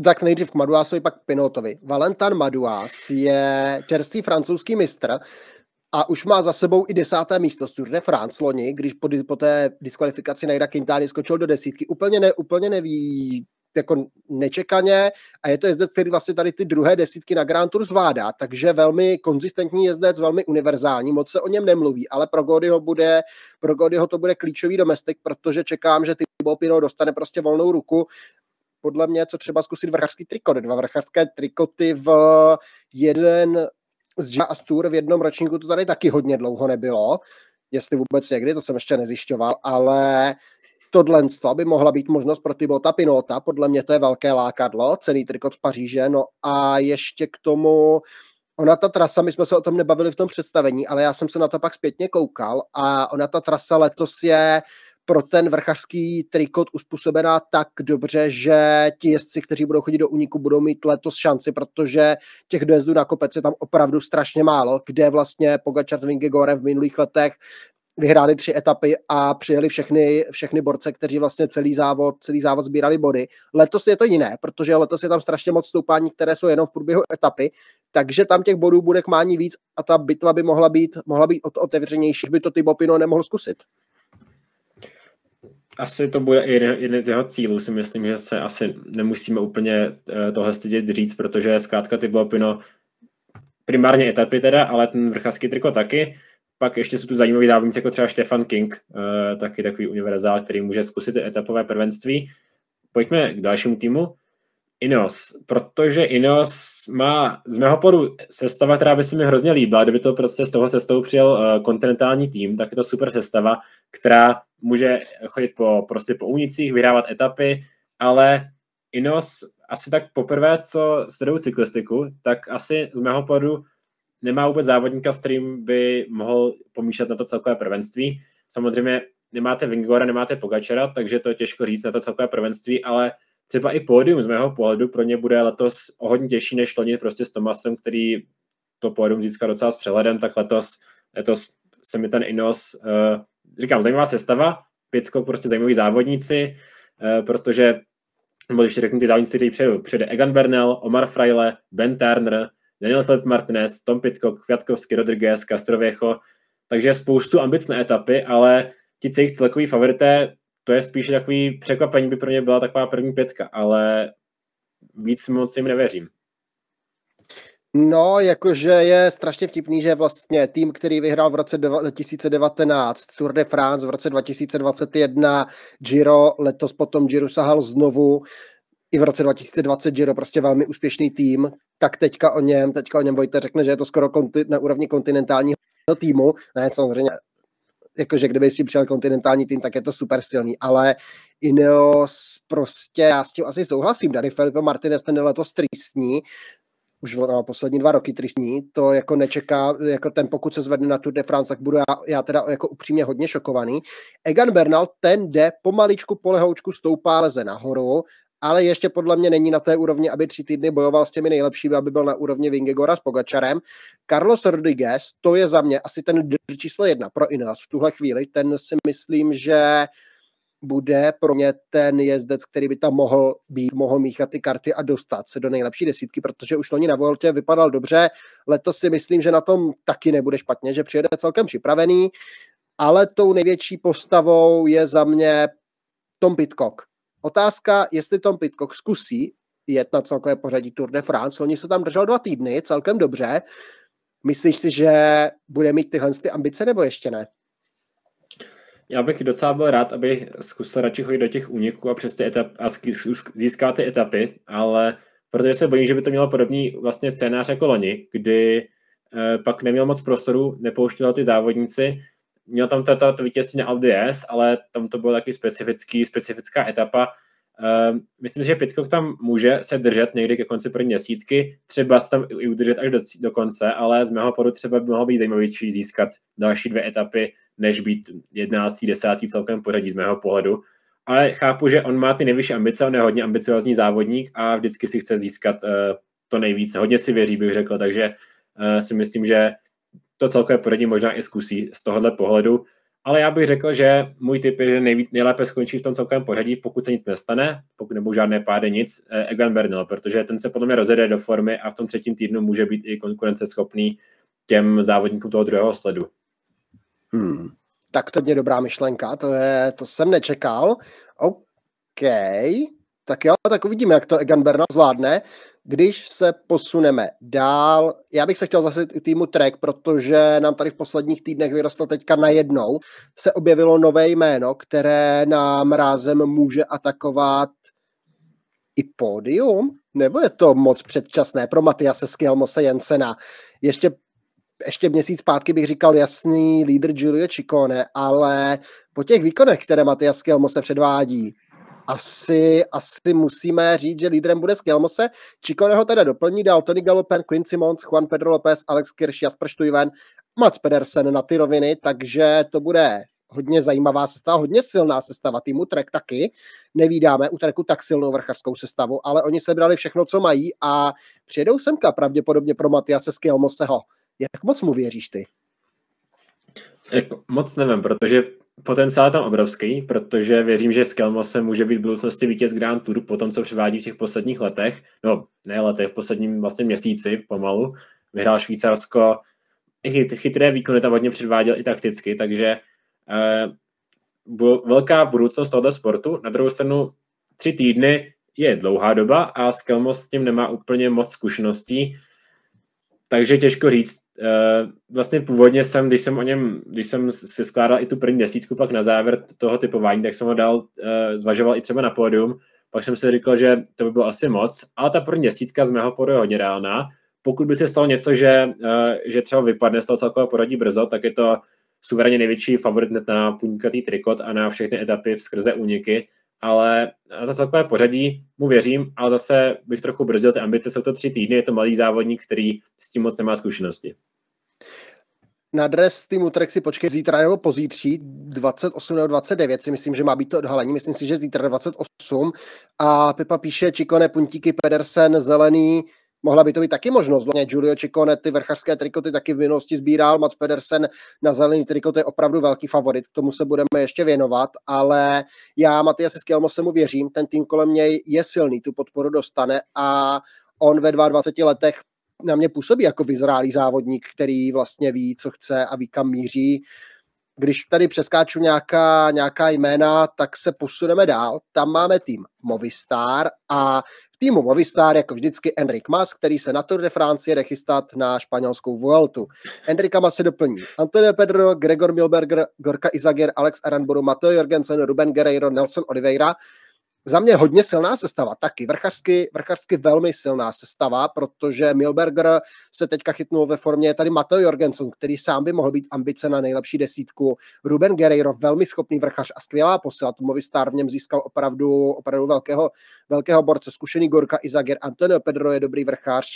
Tak nejdřív k Maduásovi, pak Pinotovi. Valentin Maduás je čerstvý francouzský mistr a už má za sebou i desáté místo z Tour de France loni, když po, po té diskvalifikaci Naira Quintana skočil do desítky. Úplně, ne, úplně neví, jako nečekaně a je to jezdec, který vlastně tady ty druhé desítky na Grand Tour zvládá, takže velmi konzistentní jezdec, velmi univerzální, moc se o něm nemluví, ale pro Godyho bude, pro Godyho to bude klíčový domestik, protože čekám, že ty Pino dostane prostě volnou ruku podle mě, co třeba zkusit vrchařský trikot. Dva vrchařské trikoty v jeden z a Tour v jednom ročníku to tady taky hodně dlouho nebylo, jestli vůbec někdy, to jsem ještě nezjišťoval, ale tohle by mohla být možnost pro Tibota Pinota, podle mě to je velké lákadlo, cený trikot z Paříže, no a ještě k tomu Ona ta trasa, my jsme se o tom nebavili v tom představení, ale já jsem se na to pak zpětně koukal a ona ta trasa letos je pro ten vrchařský trikot uspůsobená tak dobře, že ti jezdci, kteří budou chodit do úniku, budou mít letos šanci, protože těch dojezdů na kopec je tam opravdu strašně málo, kde vlastně Pogačar s Vingegorem v minulých letech vyhráli tři etapy a přijeli všechny, všechny borce, kteří vlastně celý závod, celý závod sbírali body. Letos je to jiné, protože letos je tam strašně moc stoupání, které jsou jenom v průběhu etapy, takže tam těch bodů bude k mání víc a ta bitva by mohla být, mohla být otevřenější, by to ty Bopino nemohl zkusit asi to bude jeden, jeden z jeho cílů, si myslím, že se asi nemusíme úplně eh, tohle stydět říct, protože zkrátka ty Pino primárně etapy teda, ale ten vrchařský triko taky. Pak ještě jsou tu zajímaví závodníci jako třeba Stefan King, eh, taky takový univerzál, který může zkusit etapové prvenství. Pojďme k dalšímu týmu. Inos, protože Inos má z mého podu sestava, která by se mi hrozně líbila, kdyby to prostě z toho sestavu přijel uh, kontinentální tým, tak je to super sestava, která může chodit po, prostě po unicích, vydávat etapy, ale Inos asi tak poprvé, co sleduju cyklistiku, tak asi z mého podu nemá vůbec závodníka, s kterým by mohl pomíšet na to celkové prvenství. Samozřejmě nemáte Vingora, nemáte Pogačera, takže to je těžko říct na to celkové prvenství, ale třeba i pódium z mého pohledu pro ně bude letos o hodně těžší než loni prostě s Tomasem, který to pódium získá docela s přehledem, tak letos, letos se mi ten Inos, uh, říkám, zajímavá sestava, pětko prostě zajímaví závodníci, uh, protože nebo ještě řeknu ty závodníci, kteří přijedou. Přijede Egan Bernal, Omar Fraile, Ben Turner, Daniel Filip Martinez, Tom Pitcock, Kwiatkowski, Rodriguez, Castrověcho, takže spoustu ambic na etapy, ale ti jejich celkový favorité to je spíš takový překvapení, by pro mě byla taková první pětka, ale víc moc jim nevěřím. No, jakože je strašně vtipný, že vlastně tým, který vyhrál v roce 2019 Tour de France, v roce 2021 Giro, letos potom Giro sahal znovu, i v roce 2020 Giro prostě velmi úspěšný tým, tak teďka o něm, teďka o něm Vojta řekne, že je to skoro konti- na úrovni kontinentálního týmu. Ne, samozřejmě, jakože kdyby si přijel kontinentální tým, tak je to super silný, ale Ineos prostě, já s tím asi souhlasím, Dani Felipe Martinez ten letos tristní, už na poslední dva roky tristní, to jako nečeká, jako ten pokud se zvedne na Tour de France, tak budu já, já teda jako upřímně hodně šokovaný. Egan Bernal, ten jde pomaličku, polehoučku stoupá, leze nahoru, ale ještě podle mě není na té úrovni, aby tři týdny bojoval s těmi nejlepšími, aby byl na úrovni Vingegora s Pogačarem. Carlos Rodriguez, to je za mě asi ten číslo jedna pro Ineos v tuhle chvíli. Ten si myslím, že bude pro mě ten jezdec, který by tam mohl být, mohl míchat ty karty a dostat se do nejlepší desítky, protože už loni na Voltě vypadal dobře. Letos si myslím, že na tom taky nebude špatně, že přijede celkem připravený, ale tou největší postavou je za mě Tom Pitcock. Otázka, jestli Tom Pitcock zkusí jet na celkové pořadí Tour de France. Oni se tam držel dva týdny, celkem dobře. Myslíš si, že bude mít tyhle ty ambice, nebo ještě ne? Já bych docela byl rád, aby zkusil radši chodit do těch úniků a přes ty etap, a získat ty etapy, ale protože se bojím, že by to mělo podobný vlastně scénář jako loni, kdy eh, pak neměl moc prostoru, nepouštěl ty závodníci, měl tam tato to vítězství na Audi S, ale tam to bylo taky specifický, specifická etapa. Uh, myslím si, že Pitcock tam může se držet někdy ke konci první desítky, třeba se tam i udržet až do, do konce, ale z mého podu třeba by mohlo být zajímavější získat další dvě etapy, než být 11. 10. celkem pořadí z mého pohledu. Ale chápu, že on má ty nejvyšší ambice, on je hodně ambiciozní závodník a vždycky si chce získat uh, to nejvíce. Hodně si věří, bych řekl, takže uh, si myslím, že to celkové poradí možná i zkusí z tohohle pohledu. Ale já bych řekl, že můj tip je, že nejví, nejlépe skončí v tom celkovém pořadí, pokud se nic nestane, pokud nebudou žádné pády, nic, eh, Egan Bernal, protože ten se podle mě rozjede do formy a v tom třetím týdnu může být i konkurenceschopný těm závodníkům toho druhého sledu. Hmm. Tak to je dobrá myšlenka, to, je, to jsem nečekal. OK, tak jo, tak uvidíme, jak to Egan Bernal zvládne. Když se posuneme dál, já bych se chtěl zase týmu Trek, protože nám tady v posledních týdnech vyrostlo teďka najednou, se objevilo nové jméno, které nám rázem může atakovat i pódium, nebo je to moc předčasné pro Matiase Skjelmose Jensena? Ještě ještě měsíc zpátky bych říkal jasný lídr Giulio Ciccone, ale po těch výkonech, které Matias Skjelmose předvádí, asi, asi musíme říct, že lídrem bude Skelmose. Čikone ho teda doplní, dal Tony Galopen, Quincy Mons, Juan Pedro López, Alex Kirsch, Jasper Stuyven, Mats Pedersen na ty roviny, takže to bude hodně zajímavá sestava, hodně silná sestava týmu Trek taky. Nevídáme u Treku tak silnou vrchařskou sestavu, ale oni sebrali všechno, co mají a přijedou semka pravděpodobně pro Matiase Skjelmoseho. Jak moc mu věříš ty? Jako, moc nevím, protože potenciál je tam obrovský, protože věřím, že Skelmose může být v budoucnosti vítěz Grand Tour po tom, co převádí v těch posledních letech, no ne letech, v posledním vlastně měsíci pomalu. Vyhrál Švýcarsko, chyt, chytré výkony tam hodně předváděl i takticky, takže eh, velká budoucnost tohoto sportu. Na druhou stranu tři týdny je dlouhá doba a Skelmos s tím nemá úplně moc zkušeností, takže těžko říct, vlastně původně jsem, když jsem o něm, když jsem si skládal i tu první desítku pak na závěr toho typování, tak jsem ho dal, uh, zvažoval i třeba na pódium, pak jsem si říkal, že to by bylo asi moc, ale ta první desítka z mého pódiu je hodně reálná. Pokud by se stalo něco, že, uh, že třeba vypadne z toho celkového poradí brzo, tak je to suverénně největší favorit na puňkatý trikot a na všechny etapy skrze úniky, ale na to celkové pořadí mu věřím, ale zase bych trochu brzdil ty ambice, jsou to tři týdny, je to malý závodník, který s tím moc nemá zkušenosti. Na dres týmu Trek si počkej zítra nebo pozítří, 28 nebo 29 si myslím, že má být to odhalení, myslím si, že zítra 28 a Pepa píše Čikone, Puntíky, Pedersen, Zelený, mohla by to být taky možnost. Vlastně Giulio Ciccone ty vrchařské trikoty taky v minulosti sbíral, Mats Pedersen na zelený trikot je opravdu velký favorit, k tomu se budeme ještě věnovat, ale já Matiasi Skelmosemu věřím, ten tým kolem něj je silný, tu podporu dostane a on ve 22 letech na mě působí jako vyzrálý závodník, který vlastně ví, co chce a ví, kam míří. Když tady přeskáču nějaká, nějaká jména, tak se posuneme dál. Tam máme tým Movistar a týmu Movistar jako vždycky Enric Mas, který se na Tour de France jede chystat na španělskou Vueltu. Enrika Mas se doplní Antonio Pedro, Gregor Milberger, Gorka Izagier, Alex Aranburu, Matteo Jorgensen, Ruben Guerreiro, Nelson Oliveira za mě hodně silná sestava, taky vrchařsky, vrchařsky velmi silná sestava, protože Milberger se teďka chytnul ve formě, je tady Mateo Jorgensen, který sám by mohl být ambice na nejlepší desítku, Ruben Guerreiro, velmi schopný vrchař a skvělá posila, tu Movistar v něm získal opravdu, opravdu velkého, velkého borce, zkušený Gorka Izagier, Antonio Pedro je dobrý vrchař,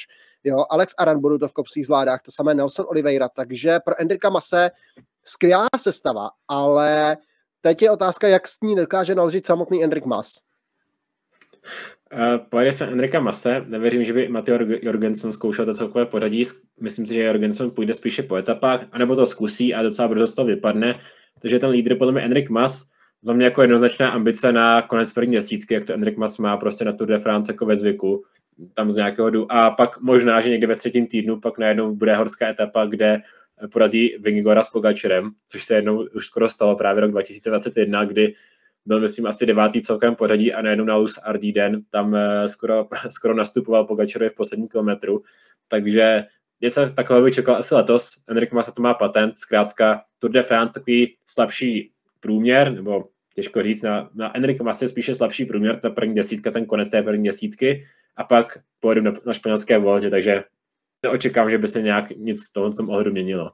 jo, Alex Aranburu to v kopsích zvládách, to samé Nelson Oliveira, takže pro Endrika Mase skvělá sestava, ale teď je otázka, jak s ní dokáže naložit samotný Endrik Mas. Pojede se Enrika Mase, nevěřím, že by Matteo Jorgensen zkoušel to celkové pořadí, myslím si, že Jorgensen půjde spíše po etapách, anebo to zkusí a docela brzo z toho vypadne, takže ten lídr podle mě Enrik Mas, za mě jako jednoznačná ambice na konec první desítky, jak to Enrik Mas má prostě na Tour de France jako ve zvyku, tam z nějakého dů. A pak možná, že někde ve třetím týdnu pak najednou bude horská etapa, kde porazí Vingora s Pogačerem, což se jednou už skoro stalo právě rok 2021, kdy byl, myslím, asi devátý celkem pořadí a najednou na Luz RD den tam eh, skoro, *laughs* skoro nastupoval Pogačarovi v posledním kilometru. Takže něco takového bych čekal asi letos. Enric Masa to má patent, zkrátka Tour de France takový slabší průměr, nebo těžko říct, na, na Enric Masa je spíše slabší průměr, ta první desítka, ten konec té první desítky a pak pojedu na, na španělské voltě, takže neočekám, že by se nějak nic toho, co ohledu měnilo.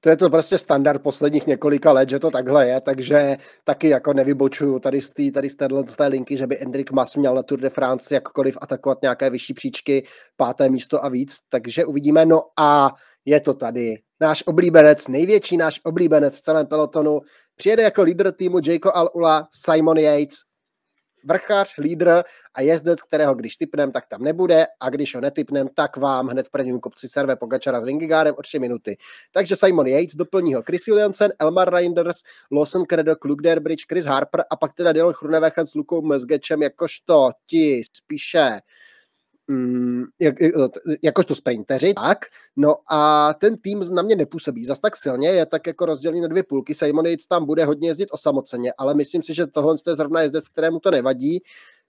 To je to prostě standard posledních několika let, že to takhle je, takže taky jako nevybočuju tady z té tady z téhle, z té linky, že by Endrick Mas měl na Tour de France jakkoliv atakovat nějaké vyšší příčky, páté místo a víc, takže uvidíme. No a je to tady. Náš oblíbenec, největší náš oblíbenec v celém pelotonu, přijede jako lídr týmu Jaco Alula, Simon Yates, vrchař, lídr a jezdec, kterého když typnem, tak tam nebude a když ho netypnem, tak vám hned v prvním kopci serve Pogačara s Vingigárem o 3 minuty. Takže Simon Yates doplní ho Chris Williamson, Elmar Reinders, Lawson Credo, Kluk Derbridge, Chris Harper a pak teda Dylan Chrunevechen s Lukou Mezgečem jakožto ti spíše mm, jak, jakožto sprinteři, tak, no a ten tým na mě nepůsobí zas tak silně, je tak jako rozdělený na dvě půlky, Simon Yates tam bude hodně jezdit osamoceně, ale myslím si, že tohle je zrovna jezdec, kterému to nevadí,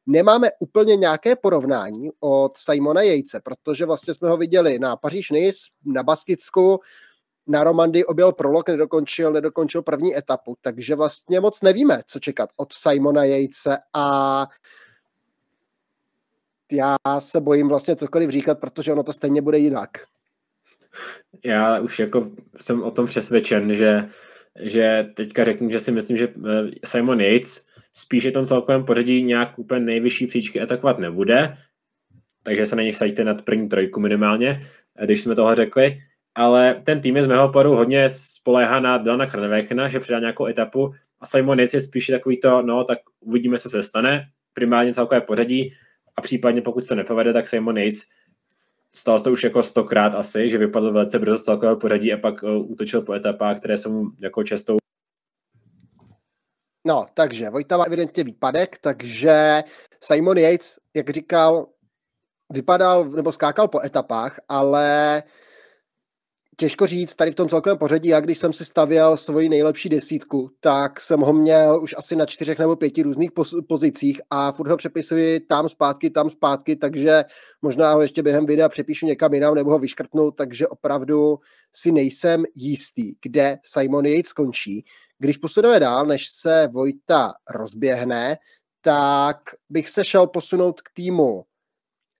nemáme úplně nějaké porovnání od Simona Jejce, protože vlastně jsme ho viděli na Paříž Nice, na Baskicku, na Romandy objel prolog, nedokončil, nedokončil první etapu, takže vlastně moc nevíme, co čekat od Simona Jejce a já se bojím vlastně cokoliv říkat, protože ono to stejně bude jinak. Já už jako jsem o tom přesvědčen, že, že teďka řeknu, že si myslím, že eh, Simon Yates spíše tom celkovém pořadí nějak úplně nejvyšší příčky atakovat nebude, takže se na nich saďte nad první trojku minimálně, eh, když jsme toho řekli, ale ten tým je z mého pohledu hodně spoléhá na Dylana Chrnevechna, že přidá nějakou etapu a Simon Yates je spíše takový to, no tak uvidíme, co se stane, primárně celkové pořadí, a případně pokud se to nepovede, tak Simon Yates stalo se to už jako stokrát asi, že vypadl velice brzo z celkového pořadí a pak uh, útočil po etapách, které jsou jako čestou. No, takže Vojta má evidentně výpadek, takže Simon Yates, jak říkal, vypadal nebo skákal po etapách, ale těžko říct, tady v tom celkovém pořadí, já když jsem si stavěl svoji nejlepší desítku, tak jsem ho měl už asi na čtyřech nebo pěti různých pozicích a furt ho přepisuji tam zpátky, tam zpátky, takže možná ho ještě během videa přepíšu někam jinam nebo ho vyškrtnu, takže opravdu si nejsem jistý, kde Simon Yates skončí. Když posuneme dál, než se Vojta rozběhne, tak bych se šel posunout k týmu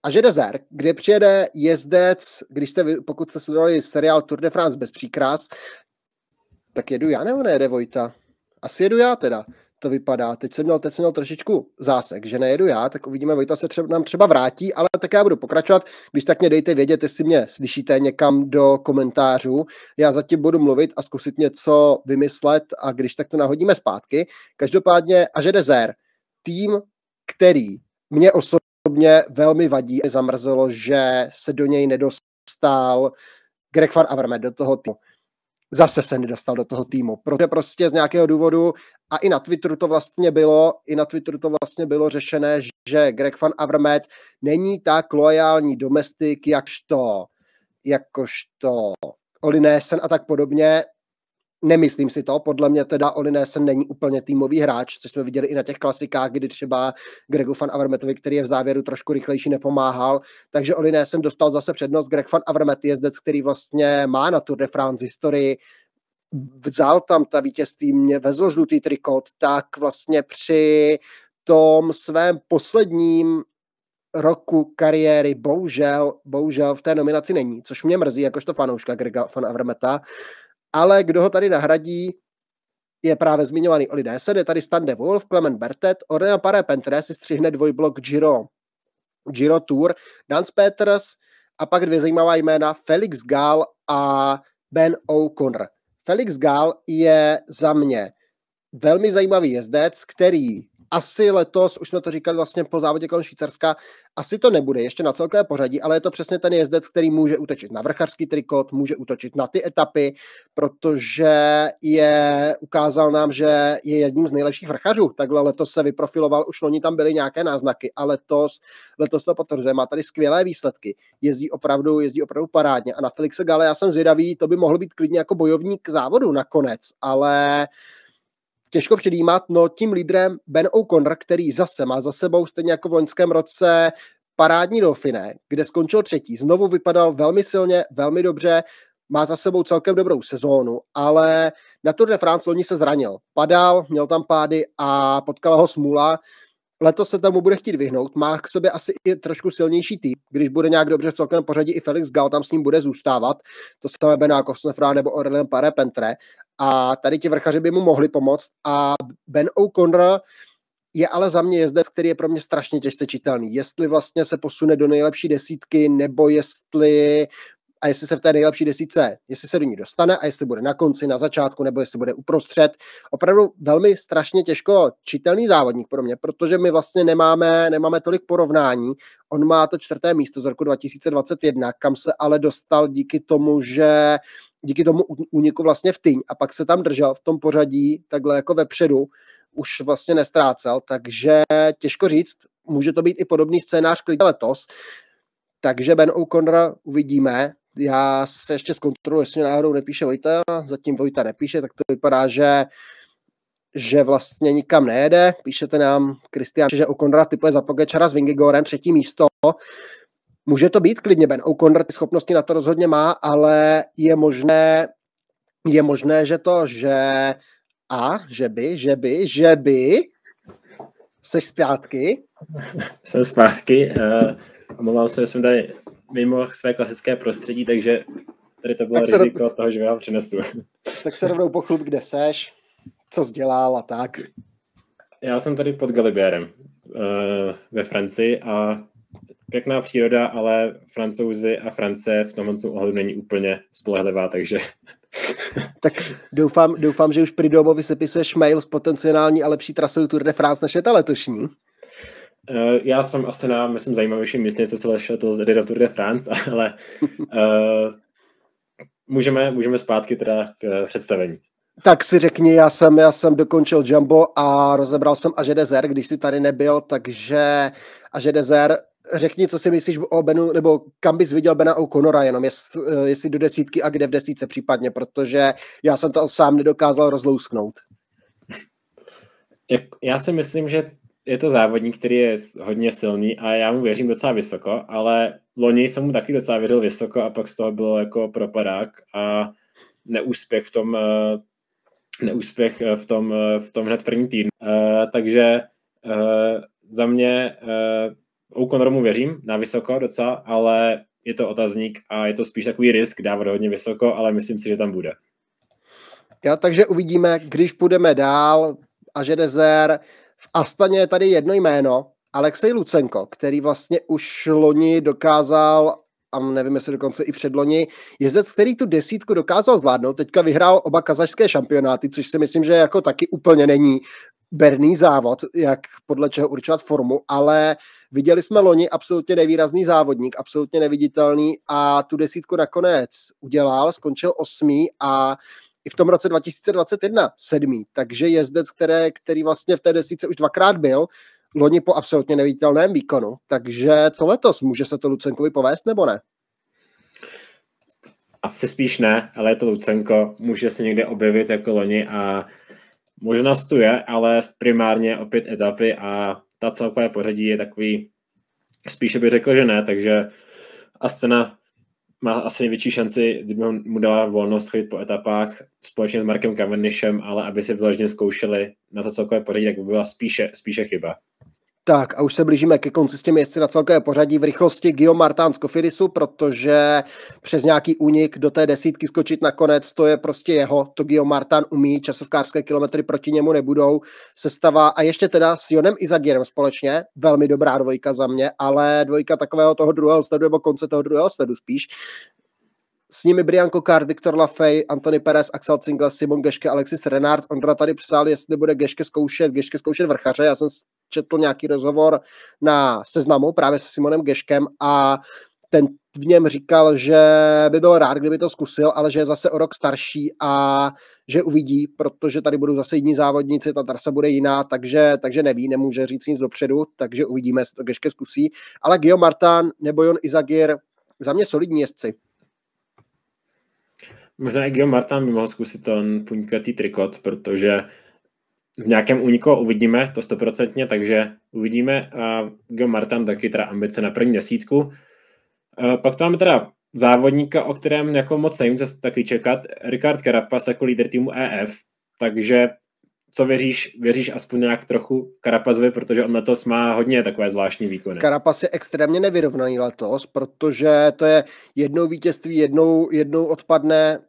a že Dezer, kde přijede jezdec, když jste, pokud jste sledovali seriál Tour de France bez příkras, tak jedu já nebo nejede Vojta? Asi jedu já teda. To vypadá. Teď jsem měl, teď jsem měl trošičku zásek, že nejedu já, tak uvidíme, Vojta se třeba, nám třeba vrátí, ale tak já budu pokračovat. Když tak mě dejte vědět, jestli mě slyšíte někam do komentářů. Já zatím budu mluvit a zkusit něco vymyslet a když tak to nahodíme zpátky. Každopádně Aže Dezer, tým, který mě osobně mě velmi vadí, zamrzelo, že se do něj nedostal Greg Van Avermaet do toho týmu. Zase se nedostal do toho týmu, protože prostě z nějakého důvodu a i na Twitteru to vlastně bylo, i na Twitteru to vlastně bylo řešené, že Greg Van Avermaet není tak loajální domestik, jakž to, jakož to Oli Nesen a tak podobně. Nemyslím si to, podle mě teda Oli Nesen není úplně týmový hráč, což jsme viděli i na těch klasikách, kdy třeba Gregu van Avermetovi, který je v závěru trošku rychlejší, nepomáhal, takže Oli Nesen dostal zase přednost. Greg van Avermet je jezdec, který vlastně má na Tour de France historii, vzal tam ta vítězství, mě vezl žlutý trikot, tak vlastně při tom svém posledním roku kariéry bohužel, bohužel v té nominaci není, což mě mrzí, jakožto fanouška Grega van Avermeta, ale kdo ho tady nahradí, je právě zmiňovaný Oli Nesen, je tady Stan de Wolf, Clement Bertet, Orena Paré Pentre si střihne dvojblok Giro, Giro Tour, Dance Peters a pak dvě zajímavá jména Felix Gall a Ben O'Connor. Felix Gall je za mě velmi zajímavý jezdec, který asi letos, už jsme to říkali vlastně po závodě kolem Švýcarska, asi to nebude ještě na celkové pořadí, ale je to přesně ten jezdec, který může útočit na vrchařský trikot, může útočit na ty etapy, protože je, ukázal nám, že je jedním z nejlepších vrchařů. Takhle letos se vyprofiloval, už loni tam byly nějaké náznaky, ale letos, letos to potvrzuje, má tady skvělé výsledky, jezdí opravdu, jezdí opravdu parádně a na Felixe Gale já jsem zvědavý, to by mohl být klidně jako bojovník závodu nakonec, ale těžko předjímat, no tím lídrem Ben O'Connor, který zase má za sebou stejně jako v loňském roce parádní Dauphiné, kde skončil třetí. Znovu vypadal velmi silně, velmi dobře, má za sebou celkem dobrou sezónu, ale na Tour de France loni se zranil. Padal, měl tam pády a potkala ho smůla. Letos se tomu bude chtít vyhnout. Má k sobě asi i trošku silnější typ. Když bude nějak dobře v celkem pořadí, i Felix Gal tam s ním bude zůstávat. To se tam Bená Kosnefra nebo Aurelien Paré Pentre a tady ti vrchaři by mu mohli pomoct a Ben O'Connor je ale za mě jezdec, který je pro mě strašně těžce čitelný. Jestli vlastně se posune do nejlepší desítky, nebo jestli a jestli se v té nejlepší desítce, jestli se do ní dostane a jestli bude na konci, na začátku, nebo jestli bude uprostřed. Opravdu velmi strašně těžko čitelný závodník pro mě, protože my vlastně nemáme, nemáme tolik porovnání. On má to čtvrté místo z roku 2021, kam se ale dostal díky tomu, že díky tomu úniku vlastně v tyň a pak se tam držel v tom pořadí takhle jako vepředu, už vlastně nestrácel, takže těžko říct, může to být i podobný scénář klidně letos, takže Ben O'Connor uvidíme, já se ještě zkontroluji, jestli náhodou nepíše Vojta, zatím Vojta nepíše, tak to vypadá, že že vlastně nikam nejede. Píšete nám, Kristian, že O'Connor typuje za Pogečara s Vingigorem třetí místo. Může to být klidně, Ben O'Connor ty schopnosti na to rozhodně má, ale je možné, je možné, že to, že a, že by, že by, že by, seš zpátky? Jsem zpátky. Uh, omlouvám se, že jsem tady mimo své klasické prostředí, takže tady to bylo tak riziko rov... toho, že vám přinesu. *laughs* tak se rovnou pochlup, kde seš, co jsi dělal a tak. Já jsem tady pod Galibérem uh, ve Francii a pěkná příroda, ale francouzi a Francie v tomhle ohledu není úplně spolehlivá, takže... *laughs* tak doufám, doufám, že už při domovi sepisuješ mail s potenciální a lepší trasou Tour de France než je ta letošní. Uh, já jsem asi na, myslím, zajímavějším místě, co se lešel to do Tour de France, *laughs* ale uh, můžeme, můžeme zpátky teda k uh, představení. Tak si řekni, já jsem, já jsem dokončil Jumbo a rozebral jsem Aže Dezer, když jsi tady nebyl, takže Aže Dezer řekni, co si myslíš o Benu, nebo kam bys viděl Bena O'Connora, jenom jest, jestli do desítky a kde v desítce případně, protože já jsem to sám nedokázal rozlousknout. Já si myslím, že je to závodník, který je hodně silný a já mu věřím docela vysoko, ale loni jsem mu taky docela věřil vysoko a pak z toho bylo jako propadák a neúspěch v tom eh, neúspěch v tom, v tom hned první týdnu. Takže za mě uh, O'Connoru věřím na vysoko docela, ale je to otazník a je to spíš takový risk dávat hodně vysoko, ale myslím si, že tam bude. Já takže uvidíme, když půjdeme dál a že Dezer v Astaně je tady jedno jméno, Alexej Lucenko, který vlastně už loni dokázal a nevím, jestli dokonce i předloni, jezdec, který tu desítku dokázal zvládnout, teďka vyhrál oba kazašské šampionáty, což si myslím, že jako taky úplně není berný závod, jak podle čeho určovat formu, ale viděli jsme loni absolutně nevýrazný závodník, absolutně neviditelný a tu desítku nakonec udělal, skončil osmý a i v tom roce 2021 sedmý, takže jezdec, které, který vlastně v té desítce už dvakrát byl, loni po absolutně neviditelném výkonu, takže co letos, může se to Lucenkovi povést nebo ne? asi spíš ne, ale je to Lucenko, může se někde objevit jako loni a možnost tu je, ale primárně opět etapy a ta celkové pořadí je takový, spíše bych řekl, že ne, takže Astana má asi největší šanci, kdyby mu dala volnost chodit po etapách společně s Markem Cavendishem, ale aby si vyloženě zkoušeli na to celkové pořadí, tak by byla spíše, spíše chyba. Tak a už se blížíme ke konci s těmi jezdci na celkové pořadí v rychlosti Guillaume Martin z Kofirisu, protože přes nějaký únik do té desítky skočit nakonec, to je prostě jeho, to Guillaume Martin umí, časovkářské kilometry proti němu nebudou, sestava a ještě teda s Jonem Izagirem společně, velmi dobrá dvojka za mě, ale dvojka takového toho druhého sledu, nebo konce toho druhého sledu spíš, s nimi Brian Kokard, Viktor Lafay, Anthony Perez, Axel Zingler, Simon Geške, Alexis Renard. Ondra tady psal, jestli bude Geške zkoušet, Geške zkoušet vrchaře. Já jsem četl nějaký rozhovor na seznamu právě se Simonem Geškem a ten v něm říkal, že by byl rád, kdyby to zkusil, ale že je zase o rok starší a že uvidí, protože tady budou zase jiní závodníci, ta trasa bude jiná, takže, takže neví, nemůže říct nic dopředu, takže uvidíme, jestli to Geške zkusí. Ale Gio Martan nebo Jon Izagir, za mě solidní jezdci. Možná i Gio Martin by mohl zkusit ten puňkatý trikot, protože v nějakém úniku uvidíme, to stoprocentně, takže uvidíme. A Gio Martin taky teda ambice na první desítku. Pak tam máme teda závodníka, o kterém jako moc nevím, co taky čekat. Ricard Carapaz jako líder týmu EF, takže co věříš, věříš aspoň nějak trochu Karapazovi, protože on letos má hodně takové zvláštní výkony. Karapaz je extrémně nevyrovnaný letos, protože to je jednou vítězství, jednou, jednou odpadne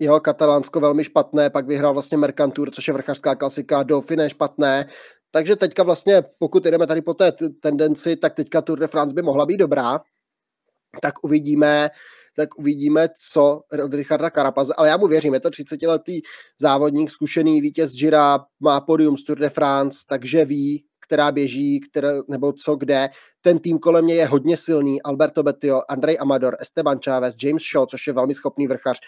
jeho katalánsko velmi špatné, pak vyhrál vlastně Mercantour, což je vrchařská klasika, Dauphiné špatné, takže teďka vlastně, pokud jdeme tady po té tendenci, tak teďka Tour de France by mohla být dobrá, tak uvidíme, tak uvidíme, co od Richarda Karapaze, ale já mu věřím, je to 30-letý závodník, zkušený vítěz Gira, má podium z Tour de France, takže ví, která běží, které, nebo co kde. Ten tým kolem mě je hodně silný. Alberto Betio, Andrej Amador, Esteban Chávez, James Shaw, což je velmi schopný vrchař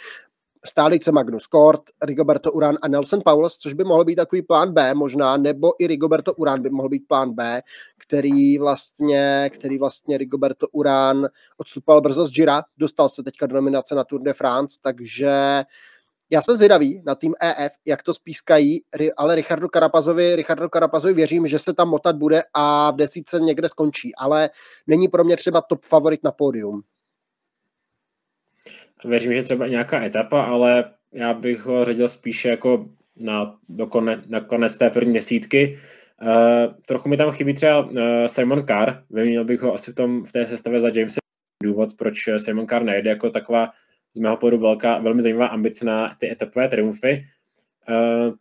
stálice Magnus Kort, Rigoberto Uran a Nelson Paulus, což by mohl být takový plán B možná, nebo i Rigoberto Uran by mohl být plán B, který vlastně, který vlastně Rigoberto Uran odstupal brzo z Gira, dostal se teďka do nominace na Tour de France, takže já jsem zvědavý na tým EF, jak to spískají, ale Richardu Karapazovi, Richardu Karapazovi věřím, že se tam motat bude a v desítce někde skončí, ale není pro mě třeba top favorit na pódium. Věřím, že třeba nějaká etapa, ale já bych ho řadil spíše jako na, do kone, na konec té první desítky. Uh, trochu mi tam chybí třeba uh, Simon Carr, vyměnil bych ho asi v, tom, v té sestavě za Jamesa důvod, proč Simon Carr nejde jako taková z mého pohledu velká, velmi zajímavá ambice na ty etapové triumfy. Uh,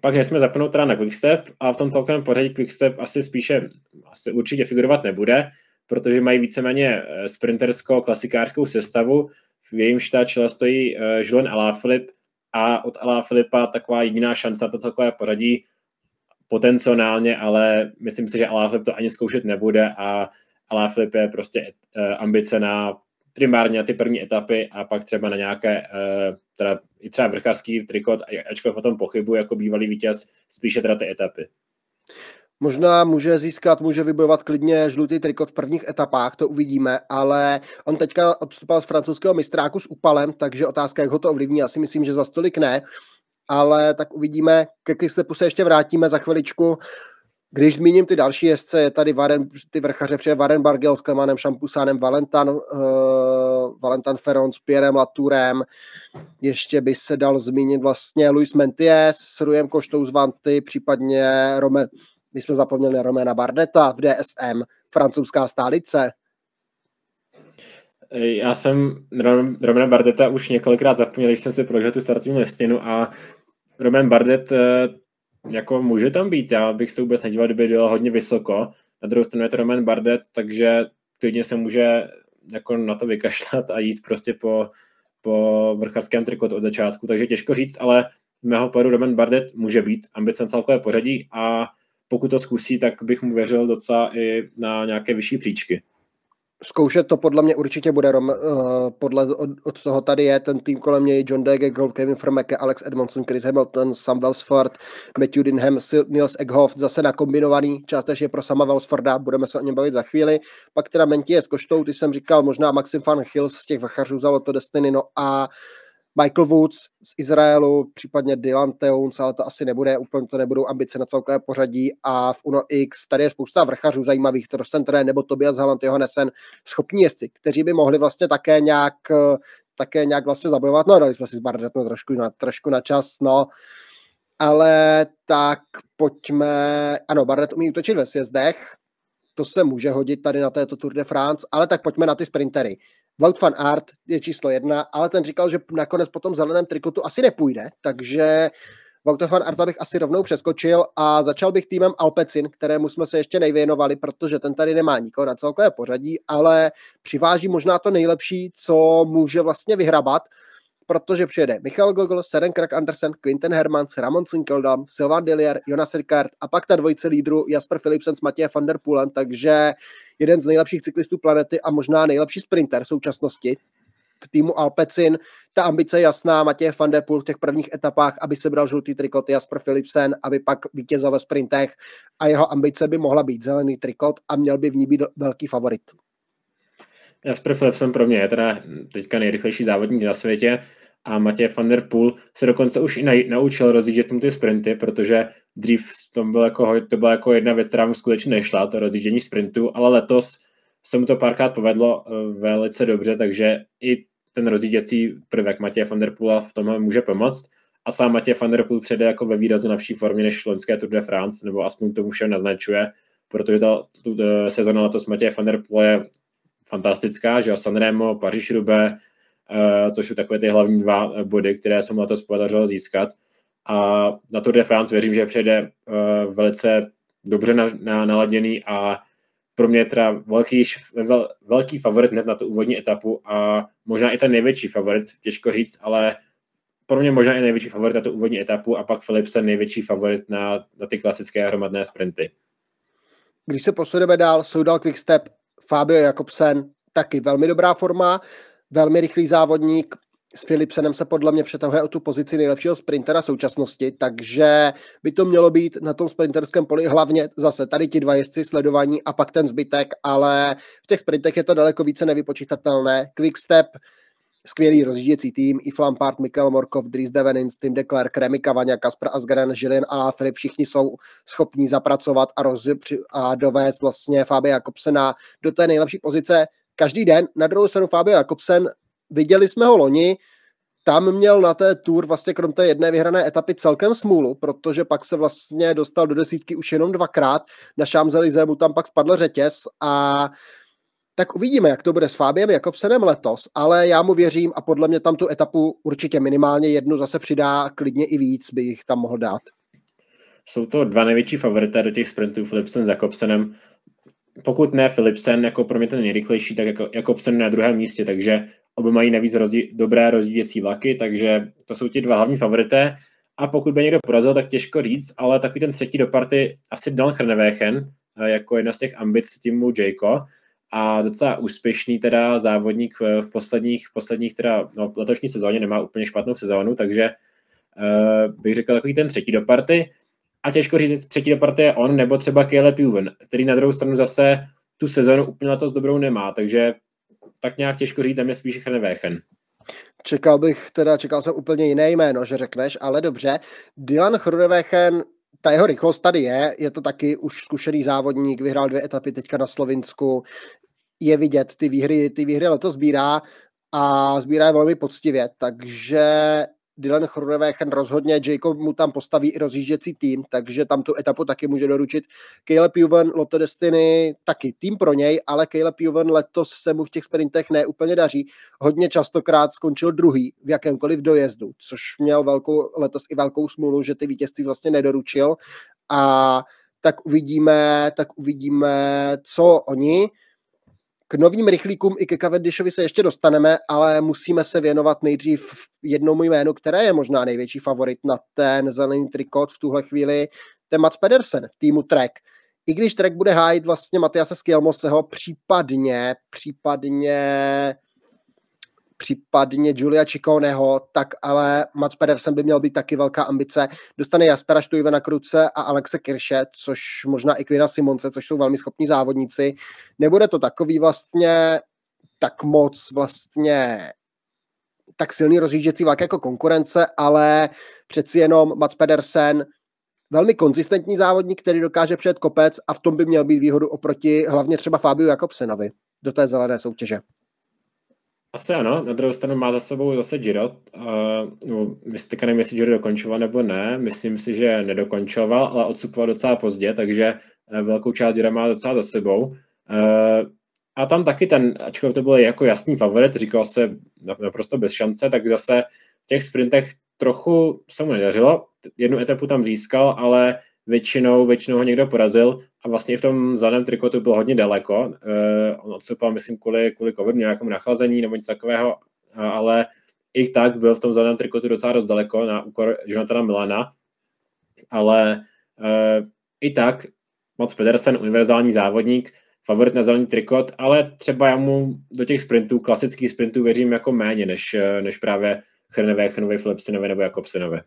pak nesmíme zapnout teda na Quickstep a v tom celkovém pořadí Quickstep asi spíše, asi určitě figurovat nebude, protože mají víceméně sprinterskou klasikářskou sestavu, v jejím čele stojí uh, Julian a od Alaphilippa taková jediná šance na to celkové poradí potenciálně, ale myslím si, že Alaphilippe to ani zkoušet nebude a Alaphilippe je prostě uh, ambice na primárně ty první etapy a pak třeba na nějaké, uh, teda i třeba vrchařský trikot, ačkoliv o tom pochybu jako bývalý vítěz, spíše teda ty etapy. Možná může získat, může vybojovat klidně žlutý trikot v prvních etapách, to uvidíme, ale on teďka odstupal z francouzského mistráku s Upalem, takže otázka, jak ho to ovlivní, asi myslím, že za stolik ne, ale tak uvidíme, ke Quickstepu se ještě vrátíme za chviličku. Když zmíním ty další jezdce, je tady Varen, ty vrchaře, přijde Varen Bargel s Klemanem Šampusánem, Valentan, uh, Valentan Ferron s Pierrem Laturem, ještě by se dal zmínit vlastně Luis Menties s Rujem Koštou z Vanty, případně Rome, my jsme zapomněli na Romena Bardeta v DSM, francouzská stálice. Já jsem Romena Bardeta už několikrát zapomněl, když jsem si prožil tu startovní listinu a Roman Bardet eh, jako může tam být, já bych se vůbec nedíval, kdyby dělal hodně vysoko. Na druhou stranu je to Roman Bardet, takže klidně se může jako na to vykašlat a jít prostě po, po vrcharském trikotu od začátku, takže těžko říct, ale mého pohledu Roman Bardet může být ambice celkové pořadí a pokud to zkusí, tak bych mu věřil docela i na nějaké vyšší příčky. zkoušet to podle mě určitě bude, Rom, uh, podle od, od, toho tady je ten tým kolem něj, John Dege, Gold, Kevin Frmeke, Alex Edmondson, Chris Hamilton, Sam Wellsford, Matthew Dinham, Niels Egghoff, zase nakombinovaný, částečně pro sama Wellsforda, budeme se o něm bavit za chvíli. Pak teda Menti je s Koštou, ty jsem říkal, možná Maxim Van Hills z těch vachařů za to Destiny, no a Michael Woods z Izraelu, případně Dylan Teuns, ale to asi nebude, úplně to nebudou ambice na celkové pořadí. A v Uno X tady je spousta vrchařů zajímavých, Torsten nebo Tobias Halland Johannesen, schopní jezdci, kteří by mohli vlastně také nějak také nějak vlastně zabojovat, no dali jsme si s Barrettem trošku na, trošku na čas, no, ale tak pojďme, ano, Barrett umí útočit ve sjezdech, to se může hodit tady na této Tour de France, ale tak pojďme na ty sprintery. Wout van Art je číslo jedna, ale ten říkal, že nakonec po tom zeleném trikotu asi nepůjde, takže Wout van Arta bych asi rovnou přeskočil a začal bych týmem Alpecin, kterému jsme se ještě nejvěnovali, protože ten tady nemá nikoho na celkové pořadí, ale přiváží možná to nejlepší, co může vlastně vyhrabat protože přijede Michal Gogol, Seren Krak Andersen, Quinten Hermans, Ramon Sinkeldam, Sylvain Dillier, Jonas Ricard a pak ta dvojice lídru Jasper Philipsen s Matěje van der Poolen, takže jeden z nejlepších cyklistů planety a možná nejlepší sprinter v současnosti v týmu Alpecin. Ta ambice je jasná, Matěj van der Poel v těch prvních etapách, aby se bral žlutý trikot Jasper Philipsen, aby pak vítězil ve sprintech a jeho ambice by mohla být zelený trikot a měl by v ní být velký favorit. Jasper Philipsen pro mě je teda teďka nejrychlejší závodník na světě a Matěj van der Poel se dokonce už i naučil rozjíždět mu ty sprinty, protože dřív to, bylo jako, to byla jako jedna věc, která mu skutečně nešla, to rozjíždění sprintu, ale letos se mu to párkrát povedlo eh, velice dobře, takže i ten rozjížděcí prvek Matěje van der Poola v tom může pomoct. A sám Matěj van der Poel přijde jako ve výrazně lepší formě než loňské Tour de France, nebo aspoň tomu všem naznačuje, protože ta, eh, sezona letos Matěje van der Poel je fantastická, že jo, Sanremo, Paříž Roubaix, uh, což jsou takové ty hlavní dva eh, body, které se mu letos podařilo získat. A na Tour de France věřím, že přijde uh, velice dobře na, na, naladěný a pro mě je teda velký, vel, velký favorit hned na tu úvodní etapu a možná i ten největší favorit, těžko říct, ale pro mě možná i největší favorit na tu úvodní etapu a pak Philipsen největší favorit na, na ty klasické hromadné sprinty. Když se posuneme dál, Soudal Quickstep Fabio Jakobsen taky velmi dobrá forma, velmi rychlý závodník, s Philipsenem se podle mě přetahuje o tu pozici nejlepšího sprintera současnosti, takže by to mělo být na tom sprinterském poli hlavně zase tady ti dva jezdci sledování a pak ten zbytek, ale v těch sprintech je to daleko více nevypočítatelné. Quickstep, skvělý rozjížděcí tým, i Lampard, Mikel Morkov, Dries Devenins, Tim Declerc, Remy Kavaňa, Kasper Asgren, Žilin a Filip, všichni jsou schopní zapracovat a, roz, a dovést vlastně Fabia Jakobsena do té nejlepší pozice každý den. Na druhou stranu Fabio Jakobsen, viděli jsme ho loni, tam měl na té tour vlastně krom té jedné vyhrané etapy celkem smůlu, protože pak se vlastně dostal do desítky už jenom dvakrát. Na Šámzelize mu tam pak spadl řetěz a tak uvidíme, jak to bude s Fábiem Jakobsenem letos, ale já mu věřím a podle mě tam tu etapu určitě minimálně jednu zase přidá, klidně i víc by jich tam mohl dát. Jsou to dva největší favorité do těch sprintů, Philipsen s Jakobsenem. Pokud ne Philipsen, jako pro mě ten nejrychlejší, tak jako Jakobsen na druhém místě, takže oba mají navíc rozdí, dobré rozdílecí vlaky, takže to jsou ti dva hlavní favorité. A pokud by někdo porazil, tak těžko říct, ale takový ten třetí do party asi Dan Hrnevéchen, eh, jako jedna z těch ambic týmu Jayco, a docela úspěšný teda závodník v, posledních, posledních teda, no, letošní sezóně nemá úplně špatnou sezónu, takže uh, bych řekl takový ten třetí do party. A těžko říct, třetí do party je on, nebo třeba Caleb Juven, který na druhou stranu zase tu sezónu úplně letos dobrou nemá, takže tak nějak těžko říct, tam je spíš Hrnevéchen. Čekal bych, teda čekal jsem úplně jiné jméno, že řekneš, ale dobře. Dylan Hrnevéchen ta jeho rychlost tady je, je to taky už zkušený závodník, vyhrál dvě etapy teďka na Slovinsku, je vidět, ty výhry, ty výhry letos sbírá a sbírá je velmi poctivě, takže Dylan Chronewechen rozhodně, Jacob mu tam postaví i rozjížděcí tým, takže tam tu etapu taky může doručit. Caleb Juven, Lotto Destiny, taky tým pro něj, ale Caleb Juven letos se mu v těch sprintech neúplně daří. Hodně častokrát skončil druhý v jakémkoliv dojezdu, což měl velkou, letos i velkou smůlu, že ty vítězství vlastně nedoručil a tak uvidíme, tak uvidíme, co oni. K novým rychlíkům i ke Cavendishovi se ještě dostaneme, ale musíme se věnovat nejdřív jednomu jménu, které je možná největší favorit na ten zelený trikot v tuhle chvíli, to je Mats Pedersen v týmu Trek. i když Trek bude hájit vlastně Matiase Skjelmoseho, případně, případně případně Julia Čikoneho, tak ale Mats Pedersen by měl být taky velká ambice. Dostane Jaspera Štujve na kruce a Alexe Kirše, což možná i Kvina Simonce, což jsou velmi schopní závodníci. Nebude to takový vlastně tak moc vlastně tak silný rozjížděcí vlak jako konkurence, ale přeci jenom Mats Pedersen velmi konzistentní závodník, který dokáže přijet kopec a v tom by měl být výhodu oproti hlavně třeba Fabiu Jakobsenovi do té zelené soutěže. Asi ano, na druhou stranu má za sebou zase Giro. Uh, teďka nevím, jestli Giro dokončoval nebo ne, myslím si, že nedokončoval, ale odsupoval docela pozdě, takže eh, velkou část Giro má docela za sebou. Uh, a tam taky ten, ačkoliv to byl jako jasný favorit, říkal se naprosto bez šance, tak zase v těch sprintech trochu se mu nedařilo. Jednu etapu tam získal, ale většinou, většinou ho někdo porazil a vlastně v tom zeleném trikotu byl hodně daleko. Uh, on odstupal, myslím, kvůli, kvůli covidu, nějakému nachlazení nebo něco takového, ale i tak byl v tom zeleném trikotu docela dost daleko na úkor Jonathana Milana, ale uh, i tak moc Pedersen, univerzální závodník, favorit na zelený trikot, ale třeba já mu do těch sprintů, klasických sprintů věřím jako méně, než, než právě Chrnové, Chnovi, Philipsenovi nebo Jakobsenovi.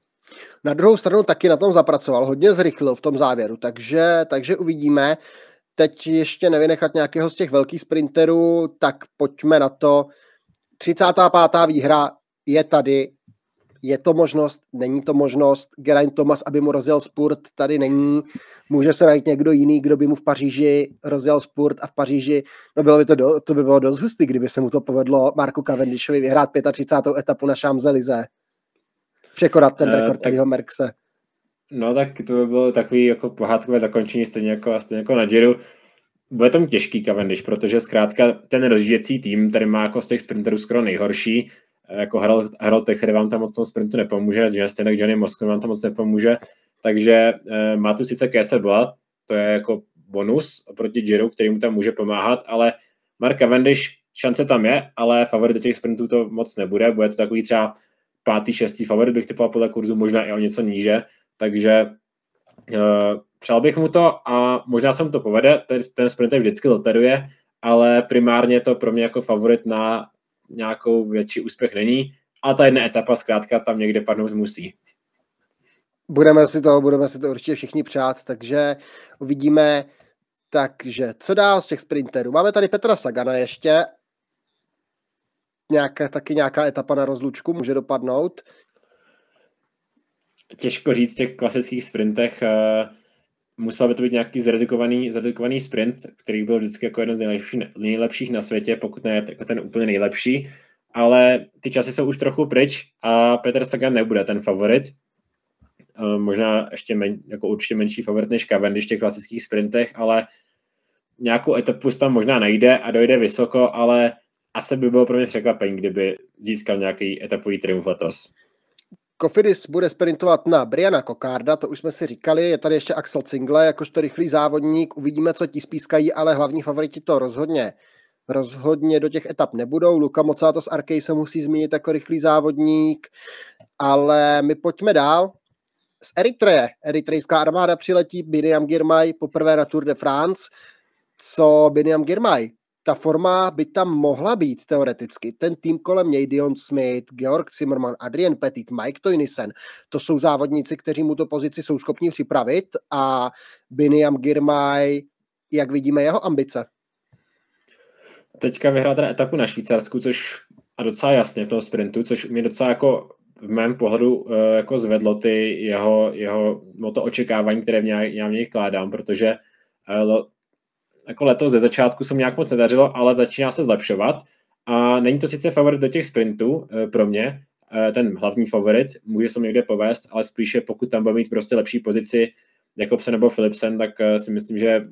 Na druhou stranu taky na tom zapracoval, hodně zrychlil v tom závěru, takže, takže uvidíme. Teď ještě nevynechat nějakého z těch velkých sprinterů, tak pojďme na to. 35. výhra je tady, je to možnost, není to možnost. Geraint Thomas, aby mu rozjel spurt, tady není. Může se najít někdo jiný, kdo by mu v Paříži rozjel spurt a v Paříži, no bylo by to, do, to by bylo dost hustý, kdyby se mu to povedlo Marku Cavendishovi vyhrát 35. etapu na Champs-Élysées překonat ten eh, rekord uh, Merkse. No tak to by bylo takový jako pohádkové zakončení stejně jako, stejně jako na Giro. Bude tam těžký Cavendish, protože zkrátka ten rozjížděcí tým, který má jako z těch sprinterů skoro nejhorší, eh, jako Harold, Harold Techer vám tam moc tom sprintu nepomůže, že stejně Johnny Moskva vám tam moc nepomůže, takže uh, má tu sice Kese Blood, to je jako bonus oproti Giro, který mu tam může pomáhat, ale Mark Cavendish, šance tam je, ale favorit do těch sprintů to moc nebude, bude to takový třeba pátý, šestý favorit bych typoval podle kurzu, možná i o něco níže, takže uh, přál bych mu to a možná se mu to povede, ten, ten sprint vždycky loteruje, ale primárně to pro mě jako favorit na nějakou větší úspěch není a ta jedna etapa zkrátka tam někde padnout musí. Budeme si to, budeme si to určitě všichni přát, takže uvidíme. Takže co dál z těch sprinterů? Máme tady Petra Sagana ještě nějaká, taky nějaká etapa na rozlučku může dopadnout? Těžko říct v těch klasických sprintech. Uh, musel by to být nějaký zredukovaný, zredukovaný sprint, který byl vždycky jako jeden z nejlepších, nejlepších na světě, pokud ne jako ten úplně nejlepší. Ale ty časy jsou už trochu pryč a Petr Sagan nebude ten favorit. Uh, možná ještě men, jako určitě menší favorit než Cavendish v těch klasických sprintech, ale nějakou etapu tam možná najde a dojde vysoko, ale asi by bylo pro mě překvapení, kdyby získal nějaký etapový triumf letos. Kofidis bude sprintovat na Briana Kokarda, to už jsme si říkali, je tady ještě Axel Cingle, jakožto rychlý závodník, uvidíme, co ti spískají, ale hlavní favoriti to rozhodně rozhodně do těch etap nebudou. Luka Mocato z Arkej se musí zmínit jako rychlý závodník, ale my pojďme dál. Z Eritreje. Eritrejská armáda přiletí Biniam Girmay poprvé na Tour de France. Co Biniam Girmay? Ta forma by tam mohla být teoreticky. Ten tým kolem něj, Dion Smith, Georg Zimmermann, Adrian Petit, Mike Toynisen, to jsou závodníci, kteří mu to pozici jsou schopni připravit a Biniam Girmay, jak vidíme jeho ambice. Teďka vyhrál teda etapu na Švýcarsku, což a docela jasně v tom sprintu, což mě docela jako v mém pohledu uh, jako zvedlo ty jeho, jeho no to očekávání, které v něj, já v něj kládám, protože uh, jako letos ze začátku se mi nějak moc nedařilo, ale začíná se zlepšovat. A není to sice favorit do těch sprintů eh, pro mě, eh, ten hlavní favorit, může se někde povést, ale spíše pokud tam bude mít prostě lepší pozici Jakobsen nebo Philipsen, tak eh, si myslím, že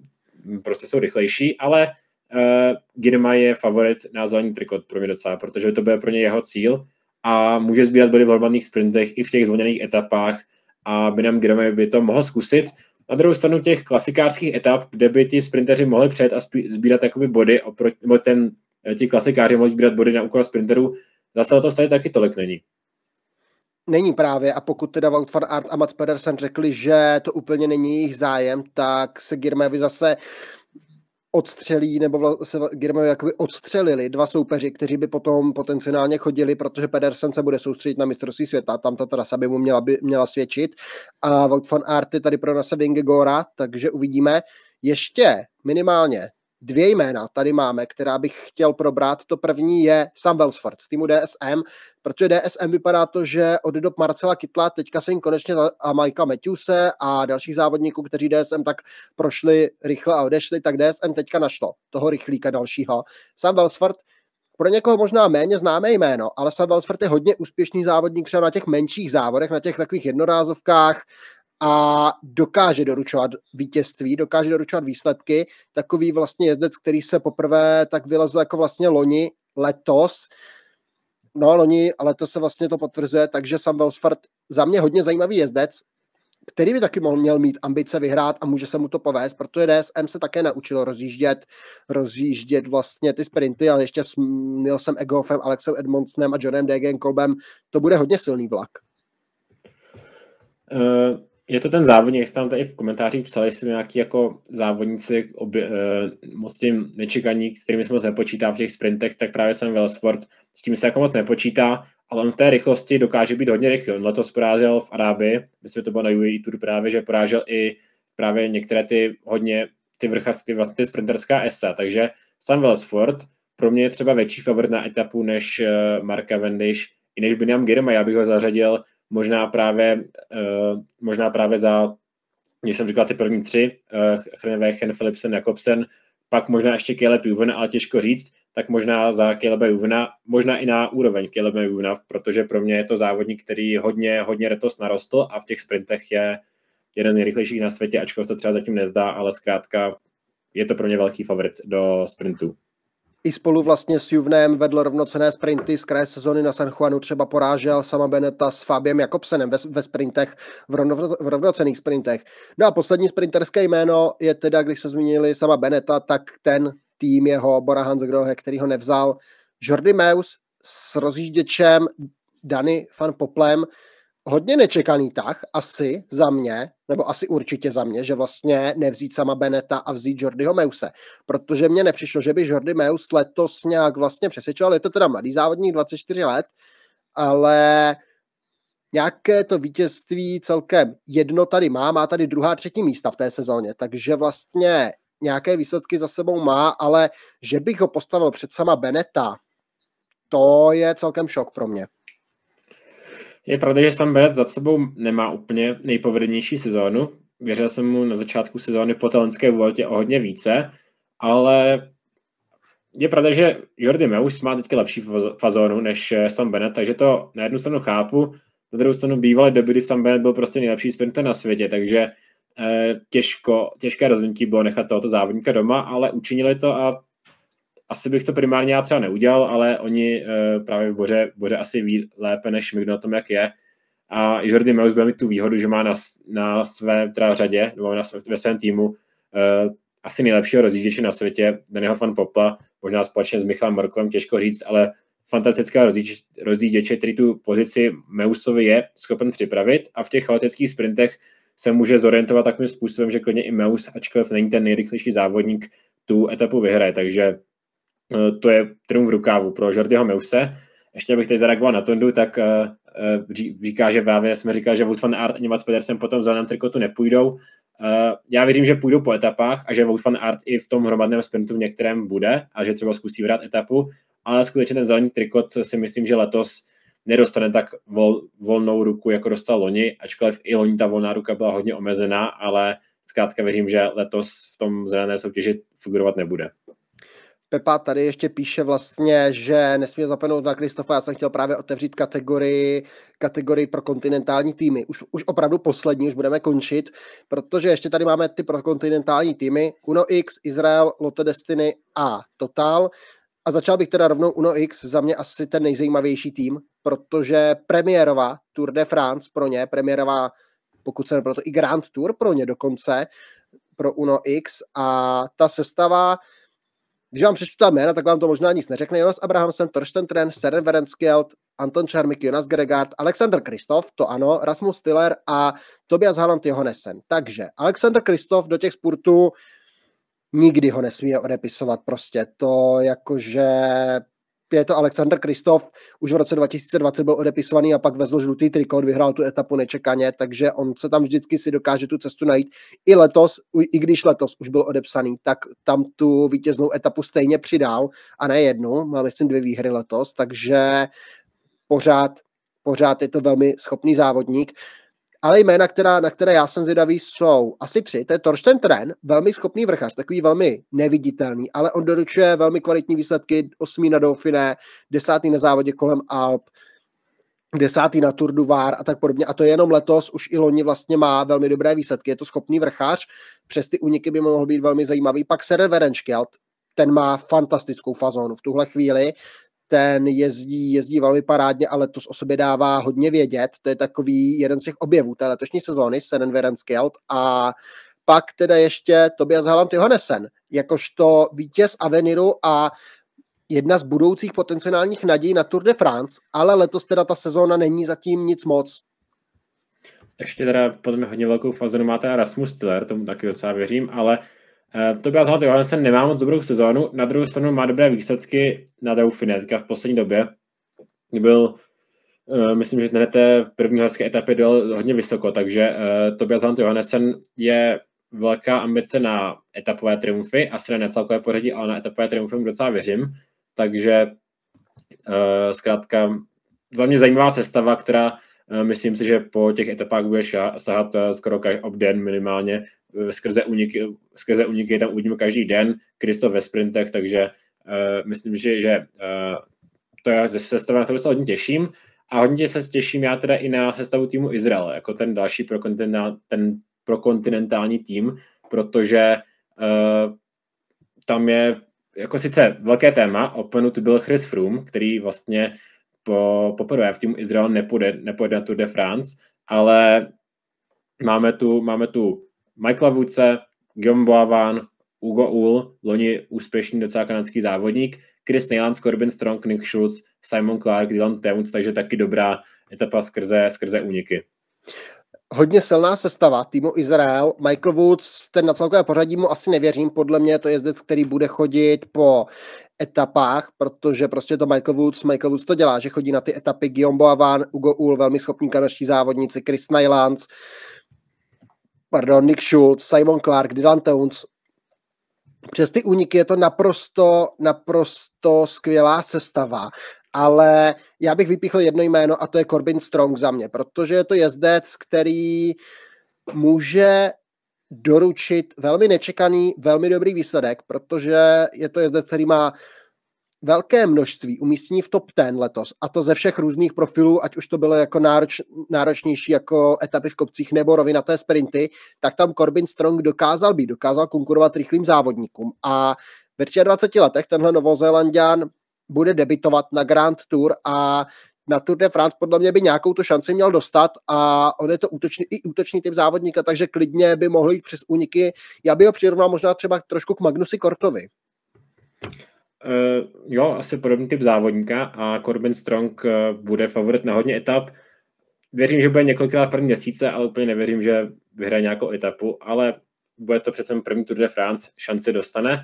prostě jsou rychlejší, ale uh, Girma je favorit na zelený trikot pro mě docela, protože to bude pro ně jeho cíl a může sbírat body v hromadných sprintech i v těch zvolněných etapách a Binam Girma by to mohl zkusit. Na druhou stranu těch klasikářských etap, kde by ti sprinteři mohli před a sbírat jakoby body, oproti, nebo ten, eh, ti klasikáři mohli sbírat body na úkol sprinterů, zase to tady taky tolik není. Není právě a pokud teda Wout van Aert a Mats Pedersen řekli, že to úplně není jejich zájem, tak se Girmevi zase odstřelí, nebo se Girmevi jakoby odstřelili dva soupeři, kteří by potom potenciálně chodili, protože Pedersen se bude soustředit na mistrovství světa, tam ta trasa by mu měla, by, měla svědčit a Wout van Aert je tady pro nás Vingegora, takže uvidíme. Ještě minimálně dvě jména tady máme, která bych chtěl probrat. To první je Sam Welsford z týmu DSM, protože DSM vypadá to, že od dob Marcela Kytla teďka se jim konečně a Michaela Matthewse a dalších závodníků, kteří DSM tak prošli rychle a odešli, tak DSM teďka našlo toho rychlíka dalšího. Sam Welsford pro někoho možná méně známé jméno, ale Sam Welsford je hodně úspěšný závodník třeba na těch menších závodech, na těch takových jednorázovkách, a dokáže doručovat vítězství, dokáže doručovat výsledky. Takový vlastně jezdec, který se poprvé tak vylezl jako vlastně loni, letos, no loni, ale to se vlastně to potvrzuje, takže Sam Welsford za mě hodně zajímavý jezdec, který by taky mohl měl mít ambice vyhrát a může se mu to povést, protože DSM se také naučilo rozjíždět, rozjíždět vlastně ty sprinty, ale ještě s Nilsem Egoffem, Alexem Edmondsnem a Johnem Degen Kolbem, to bude hodně silný vlak. Uh, je to ten závodník, jak jste tam tady v komentářích psali, jestli nějaký jako závodníci obě, uh, moc tím nečekaní, s kterými se moc nepočítá v těch sprintech, tak právě jsem Velsport, s tím se jako moc nepočítá, ale on v té rychlosti dokáže být hodně rychlý. On letos porážel v Arábii, myslím, že to bylo na UAE Tour právě, že porážel i právě některé ty hodně ty vrchařské, vlastně ty sprinterská esa, takže Sam Wellsford pro mě je třeba větší favorit na etapu než uh, Marka Cavendish, i než Biniam Girma, já bych ho zařadil možná právě, uh, možná právě za, když jsem říkal ty první tři, uh, Chen, Philipsen, Jakobsen, pak možná ještě Caleb Juven, ale těžko říct, tak možná za Caleba Juvena, možná i na úroveň Caleba Juvena, protože pro mě je to závodník, který hodně, hodně letos narostl a v těch sprintech je jeden z nejrychlejších na světě, ačkoliv se třeba zatím nezdá, ale zkrátka je to pro mě velký favorit do sprintu i spolu vlastně s Juvnem vedl rovnocené sprinty z kraje sezóny na San Juanu, třeba porážel sama Beneta s Fabiem Jakobsenem ve, ve sprintech, v, rovno, v rovnocených sprintech. No a poslední sprinterské jméno je teda, když jsme zmínili sama Beneta, tak ten tým jeho Bora Hansgrohe, který ho nevzal, Jordi Meus s rozjížděčem Dany van Poplem, hodně nečekaný tah, asi za mě, nebo asi určitě za mě, že vlastně nevzít sama Beneta a vzít Jordyho Meuse, protože mně nepřišlo, že by Jordy Meus letos nějak vlastně přesvědčoval, je to teda mladý závodník, 24 let, ale nějaké to vítězství celkem jedno tady má, má tady druhá, třetí místa v té sezóně, takže vlastně nějaké výsledky za sebou má, ale že bych ho postavil před sama Beneta, to je celkem šok pro mě. Je pravda, že Sam Bennett za sebou nemá úplně nejpovedenější sezónu. Věřil jsem mu na začátku sezóny po talentské Vueltě o hodně více, ale je pravda, že Jordi Meus má teď lepší fazónu než Sam Bennett, takže to na jednu stranu chápu, na druhou stranu bývalé doby, kdy Sam Bennett byl prostě nejlepší sprinter na světě, takže eh, těžko, těžké rozhodnutí bylo nechat tohoto závodníka doma, ale učinili to a asi bych to primárně já třeba neudělal, ale oni uh, právě v Boře, Boře asi ví lépe než my, na tom, jak je. A Jordi Meus bude mít tu výhodu, že má na, na své teda řadě, nebo na své, ve svém týmu uh, asi nejlepšího rozjížděče na světě, Daniel fan Popla, možná společně s Michalem Morkovem, těžko říct, ale fantastického rozjížděče, který tu pozici Meusovi je schopen připravit a v těch chaotických sprintech se může zorientovat takovým způsobem, že klidně i Meus, ačkoliv není ten nejrychlejší závodník, tu etapu vyhraje. Takže to je trumf v rukávu pro Jordiho Meuse. Ještě bych teď zareagoval na Tondu, tak eh, eh, říká, že právě jsme říkali, že Wout van Aert a Mats Pedersen potom v zeleném trikotu nepůjdou. Já věřím, že půjdou po etapách a že Wout van Aert i v tom hromadném sprintu v některém bude a že třeba zkusí vrát etapu, ale skutečně ten zelený trikot si myslím, že letos nedostane tak vol, volnou ruku, jako dostal loni, ačkoliv i loni ta volná ruka byla hodně omezená, ale zkrátka věřím, že letos v tom zelené soutěži figurovat nebude. Pepa tady ještě píše vlastně, že nesmí zapomenout na Kristofa. Já jsem chtěl právě otevřít kategorii, kategorii pro kontinentální týmy. Už, už opravdu poslední, už budeme končit, protože ještě tady máme ty pro kontinentální týmy. Uno X, Izrael, Lotto Destiny a Total. A začal bych teda rovnou Uno X, za mě asi ten nejzajímavější tým, protože premiérová Tour de France pro ně, premiérová, pokud se proto i Grand Tour pro ně dokonce, pro Uno X a ta sestava když vám přečtu ta jména, tak vám to možná nic neřekne. Jonas Abrahamsen, Torsten Tren, Seren Verenskjeld, Anton Čarmik, Jonas Gregard, Alexander Kristof, to ano, Rasmus Stiller a Tobias Halland Johannesen. Takže Alexander Kristof do těch sportů nikdy ho nesmí odepisovat prostě. To jakože je to Alexander Kristof, už v roce 2020 byl odepisovaný a pak vezl žlutý trikot, vyhrál tu etapu nečekaně, takže on se tam vždycky si dokáže tu cestu najít. I letos, i když letos už byl odepsaný, tak tam tu vítěznou etapu stejně přidal a ne jednu, má myslím dvě výhry letos, takže pořád, pořád je to velmi schopný závodník. Ale jména, která, na které já jsem zvědavý, jsou asi tři. To je Torsten Tren, velmi schopný vrchař, takový velmi neviditelný, ale on doručuje velmi kvalitní výsledky, osmý na Dauphiné, desátý na závodě kolem Alp, desátý na Tour du Var a tak podobně. A to je jenom letos, už i loni vlastně má velmi dobré výsledky. Je to schopný vrchař, přes ty úniky by mohl být velmi zajímavý. Pak Seren Verenskjeld, ten má fantastickou fazónu v tuhle chvíli ten jezdí, jezdí velmi parádně, ale to o sobě dává hodně vědět. To je takový jeden z těch objevů té letošní sezóny, Senen Verenskjeld a pak teda ještě Tobias Halland Johannesen, jakožto vítěz Aveniru a jedna z budoucích potenciálních nadějí na Tour de France, ale letos teda ta sezóna není zatím nic moc. Ještě teda podle mě hodně velkou fazonu máte Rasmus Stiller, tomu taky docela věřím, ale to byla zlatý Johansen nemá moc dobrou sezónu, na druhou stranu má dobré výsledky na Dauphiné, v poslední době. Byl, uh, myslím, že hned té první horské etapy byl hodně vysoko, takže uh, Tobias Hunt Johannesen je velká ambice na etapové triumfy, asi ne na celkové pořadí, ale na etapové triumfy mu docela věřím, takže zkrátka za mě zajímavá sestava, která myslím si, že po těch etapách bude sahat uh, skoro obden minimálně Eh, skrze uniky, skrze uniky tam uvidíme každý den, Kristof ve sprintech, takže uh, myslím, že, že uh, to je ze sestava, na kterou se hodně těším. A hodně se těším já teda i na sestavu týmu Izrael, jako ten další pro ten pro kontinentální tým, protože uh, tam je jako sice velké téma, openut byl Chris Froome, který vlastně po, poprvé v týmu Izrael nepůjde, nepůjde na Tour de France, ale máme tu, máme tu Michaela Woodse, Guillaume Boavan, Ugo Ull, loni úspěšný docela kanadský závodník, Chris Neyland, Corbin Strong, Nick Schultz, Simon Clark, Dylan Teuns, takže taky dobrá etapa skrze, skrze úniky. Hodně silná sestava týmu Izrael. Michael Woods, ten na celkové pořadí mu asi nevěřím. Podle mě to je jezdec, který bude chodit po etapách, protože prostě to Michael Woods, Michael Woods to dělá, že chodí na ty etapy Guillaume Boavan, Ugo Ull, velmi schopní kanadští závodníci, Chris Nylands, pardon, Nick Schultz, Simon Clark, Dylan Towns. Přes ty úniky je to naprosto, naprosto skvělá sestava, ale já bych vypíchl jedno jméno a to je Corbin Strong za mě, protože je to jezdec, který může doručit velmi nečekaný, velmi dobrý výsledek, protože je to jezdec, který má velké množství umístění v top 10 letos, a to ze všech různých profilů, ať už to bylo jako nároč, náročnější jako etapy v kopcích nebo rovinaté sprinty, tak tam Corbin Strong dokázal být, dokázal konkurovat rychlým závodníkům. A ve 23 letech tenhle Novozélandian bude debitovat na Grand Tour a na Tour de France podle mě by nějakou tu šanci měl dostat a on je to útočný, i útočný typ závodníka, takže klidně by mohl jít přes úniky. Já bych ho přirovnal možná třeba trošku k Magnusi Kortovi. Uh, jo, asi podobný typ závodníka a Corbin Strong uh, bude favorit na hodně etap. Věřím, že bude několikrát první měsíce, ale úplně nevěřím, že vyhraje nějakou etapu, ale bude to přece první Tour de France, šanci dostane.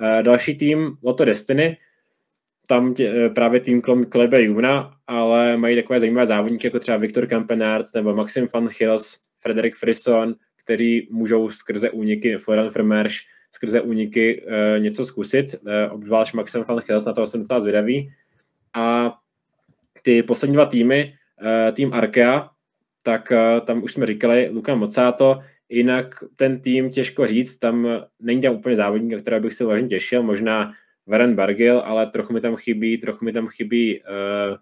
Uh, další tým, Lotto Destiny, tam tě, uh, právě tým Klebe Juvna, ale mají takové zajímavé závodníky, jako třeba Viktor Kampenarts nebo Maxim van Hills, Frederik Frisson, kteří můžou skrze úniky Florian Vermersch skrze úniky uh, něco zkusit, uh, obzvlášť Maxim van Hils, na to jsem docela zvědavý. A ty poslední dva týmy, uh, tým Arkea, tak uh, tam už jsme říkali Luka Mocato, jinak ten tým těžko říct, tam není tam úplně závodník, kterého bych se vážně těšil, možná Varen Bargil, ale trochu mi tam chybí, trochu mi tam chybí uh,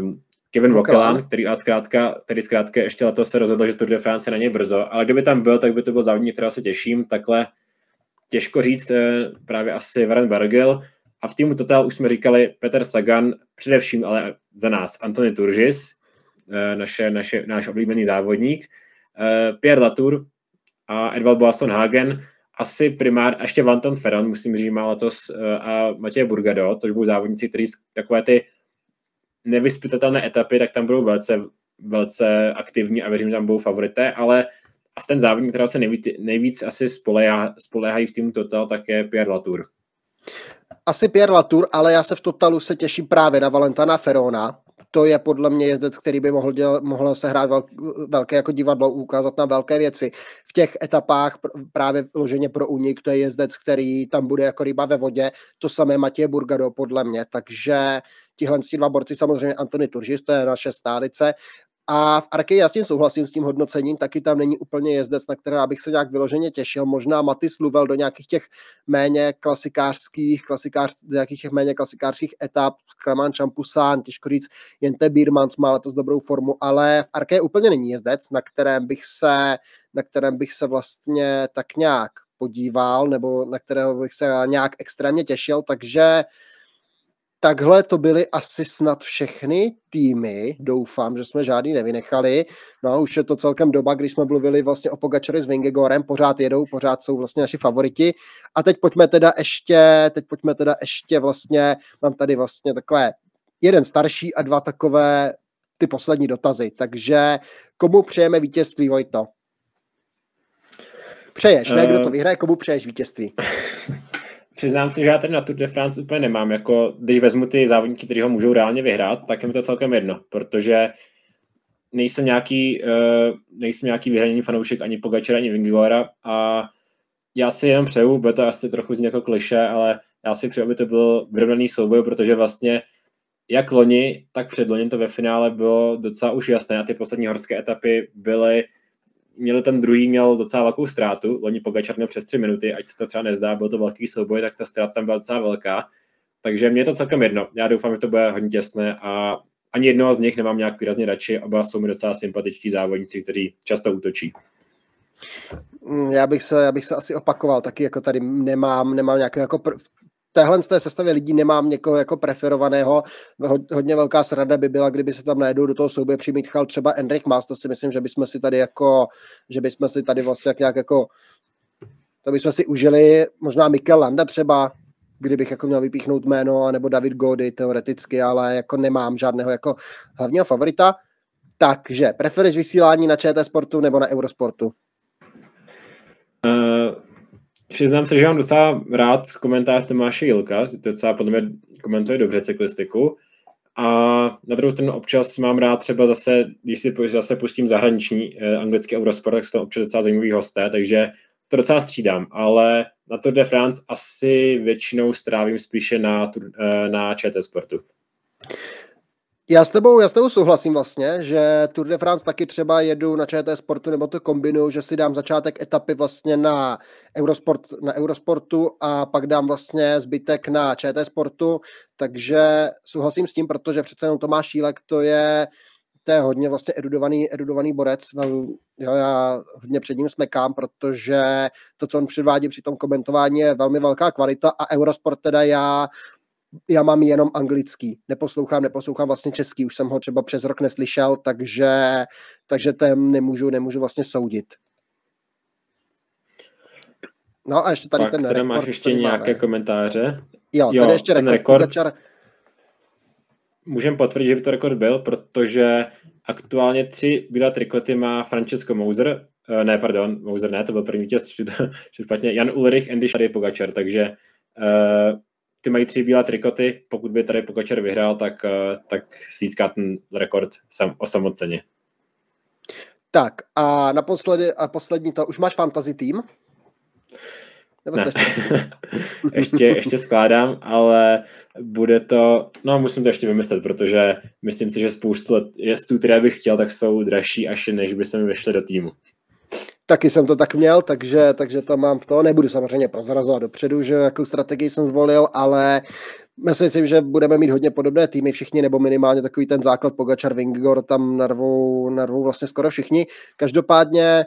um, Kevin Vokelan, který, ale zkrátka, který zkrátka ještě letos se rozhodl, že Tour de France je na něj brzo, ale kdyby tam byl, tak by to byl závodník, kterého se těším, takhle těžko říct, eh, právě asi Warren Bargel. A v týmu Total už jsme říkali Peter Sagan, především ale za nás Antony Turgis, eh, naše, naše, náš oblíbený závodník, Pierre Latour a Edvald Boasson Hagen. Asi primár, a ještě Vanton Ferron, musím říct, má letos a Matěj Burgado, což budou závodníci, kteří takové ty nevyspytatelné etapy, tak tam budou velice, velice aktivní a věřím, že tam budou favorité, ale a ten závodník, který se nejvíc, nejvíc asi spoléhá, spoléhají v týmu Total, tak je Pierre Latour. Asi Pierre Latour, ale já se v Totalu se těším právě na Valentana Ferona. To je podle mě jezdec, který by mohl, děl, mohl se hrát vel, velké jako divadlo, ukázat na velké věci. V těch etapách právě loženě pro únik, to je jezdec, který tam bude jako ryba ve vodě. To samé Matěje Burgado podle mě, takže tihle dva borci, samozřejmě Antony Turžis, to je naše stálice, a v Arke jasně souhlasím s tím hodnocením, taky tam není úplně jezdec, na které bych se nějak vyloženě těšil. Možná Matis Luvel do nějakých těch méně klasikářských, klasikář, nějakých těch méně klasikářských etap, Kraman Čampusán, těžko říct, jen te Bírmans má letos dobrou formu, ale v Arke úplně není jezdec, na kterém bych se, na kterém bych se vlastně tak nějak podíval, nebo na kterého bych se nějak extrémně těšil, takže uh, takhle to byly asi snad všechny týmy. Doufám, že jsme žádný nevynechali. No a už je to celkem doba, když jsme mluvili vlastně o Pogačory s Vingegorem, pořád jedou, pořád jsou vlastně naši favoriti. A teď pojďme teda ještě, teď pojďme teda ještě vlastně, mám tady vlastně takové jeden starší a dva takové ty poslední dotazy. Takže komu přejeme vítězství, Vojto? Přeješ, ne? Kdo to eh. vyhraje, komu přeješ vítězství? *laughs* Přiznám se, že já tady na Tour de France úplně nemám. Jako, když vezmu ty závodníky, kteří ho můžou reálně vyhrát, tak je mi to celkem jedno, protože nejsem nějaký, uh, nejsem nějaký vyhraněný fanoušek ani Pogačera, ani Vingora a já si jenom přeju, bude to asi trochu z jako kliše, ale já si přeju, aby to byl vyrovnaný souboj, protože vlastně jak loni, tak předloni to ve finále bylo docela už jasné a ty poslední horské etapy byly měl ten druhý měl docela velkou ztrátu, loni Pogačar měl přes tři minuty, ať se to třeba nezdá, byl to velký souboj, tak ta ztráta tam byla docela velká. Takže mě je to celkem jedno. Já doufám, že to bude hodně těsné a ani jednoho z nich nemám nějak výrazně radši, oba jsou mi docela sympatičtí závodníci, kteří často útočí. Mm, já bych, se, já bych se asi opakoval, taky jako tady nemám, nemám nějakého jako téhle z té sestavě lidí nemám někoho jako preferovaného. Hodně velká srada by byla, kdyby se tam najednou do toho souboje přimíchal třeba Enric Mas, to si myslím, že bychom si tady jako, že bychom si tady vlastně nějak jako to bychom si užili, možná Mikel Landa třeba, kdybych jako měl vypíchnout jméno, nebo David Gody teoreticky, ale jako nemám žádného jako hlavního favorita. Takže preferuješ vysílání na ČT Sportu nebo na Eurosportu? Uh, Přiznám se, že mám docela rád komentář Tomáše Jilka, docela podle mě komentuje dobře cyklistiku. A na druhou stranu občas mám rád třeba zase, když si zase pustím zahraniční eh, anglický Eurosport, tak jsou to občas docela zajímavý hosté, takže to docela střídám, ale na Tour de France asi většinou strávím spíše na, eh, na ČT Sportu. Já s, tebou, já s tebou souhlasím vlastně, že Tour de France taky třeba jedu na ČT Sportu nebo to kombinuju, že si dám začátek etapy vlastně na, Eurosport, na Eurosportu a pak dám vlastně zbytek na ČT Sportu, takže souhlasím s tím, protože přece jenom Tomáš Šílek to je to je hodně vlastně erudovaný, erudovaný borec. Jo, já hodně před ním smekám, protože to, co on předvádí při tom komentování, je velmi velká kvalita a Eurosport teda já já mám jenom anglický, neposlouchám, neposlouchám vlastně český, už jsem ho třeba přes rok neslyšel, takže, takže ten nemůžu, nemůžu vlastně soudit. No a ještě tady tak, ten rekord. máš ještě nějaké máme. komentáře? Jo, jo tady ještě rekord. rekord Pogačar... Můžem potvrdit, že by to rekord byl, protože aktuálně tři bílé trikoty má Francesco Mouser, eh, ne, pardon, Mouser ne, to byl první vítěz, *laughs* špatně, Jan Ulrich, Andy Shady Pogačar, takže uh, ty mají tři bílé trikoty, pokud by tady Pogačar vyhrál, tak, eh, tak získá ten rekord sam, osamoceně. Tak a naposledy, a poslední to, už máš fantasy tým? Nebo ne. *laughs* ještě, ještě skládám, ale bude to, no musím to ještě vymyslet, protože myslím si, že spoustu let jezdů, které bych chtěl, tak jsou dražší až než by se mi vešly do týmu. Taky jsem to tak měl, takže, takže to mám to. Nebudu samozřejmě prozrazovat dopředu, že jakou strategii jsem zvolil, ale myslím si, že budeme mít hodně podobné týmy všichni, nebo minimálně takový ten základ Pogačar, Vingor, tam narvou, narvou vlastně skoro všichni. Každopádně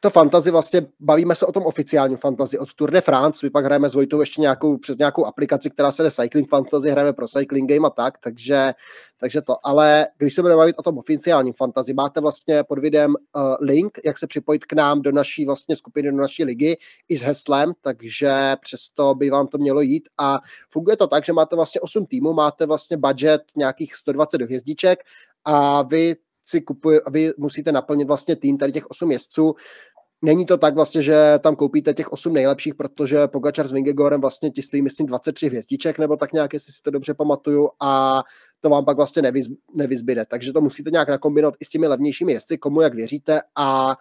to fantazy vlastně, bavíme se o tom oficiálním fantazy od Tour de France, my pak hrajeme s Vojtou ještě nějakou, přes nějakou aplikaci, která se jde Cycling Fantasy, hrajeme pro Cycling Game a tak, takže, takže to, ale když se budeme bavit o tom oficiálním fantazy, máte vlastně pod videem uh, link, jak se připojit k nám do naší vlastně skupiny, do naší ligy i s heslem, takže přesto by vám to mělo jít a funguje to tak, že máte vlastně 8 týmů, máte vlastně budget nějakých 120 hvězdiček a vy si kupuje, vy musíte naplnit vlastně tým tady těch 8 jezdců. Není to tak vlastně, že tam koupíte těch 8 nejlepších, protože Pogačar s Vingegorem vlastně ti stojí, myslím, 23 hvězdiček, nebo tak nějak, jestli si to dobře pamatuju, a to vám pak vlastně nevyz, nevyzbyde. Takže to musíte nějak nakombinovat i s těmi levnějšími jezdci, komu jak věříte a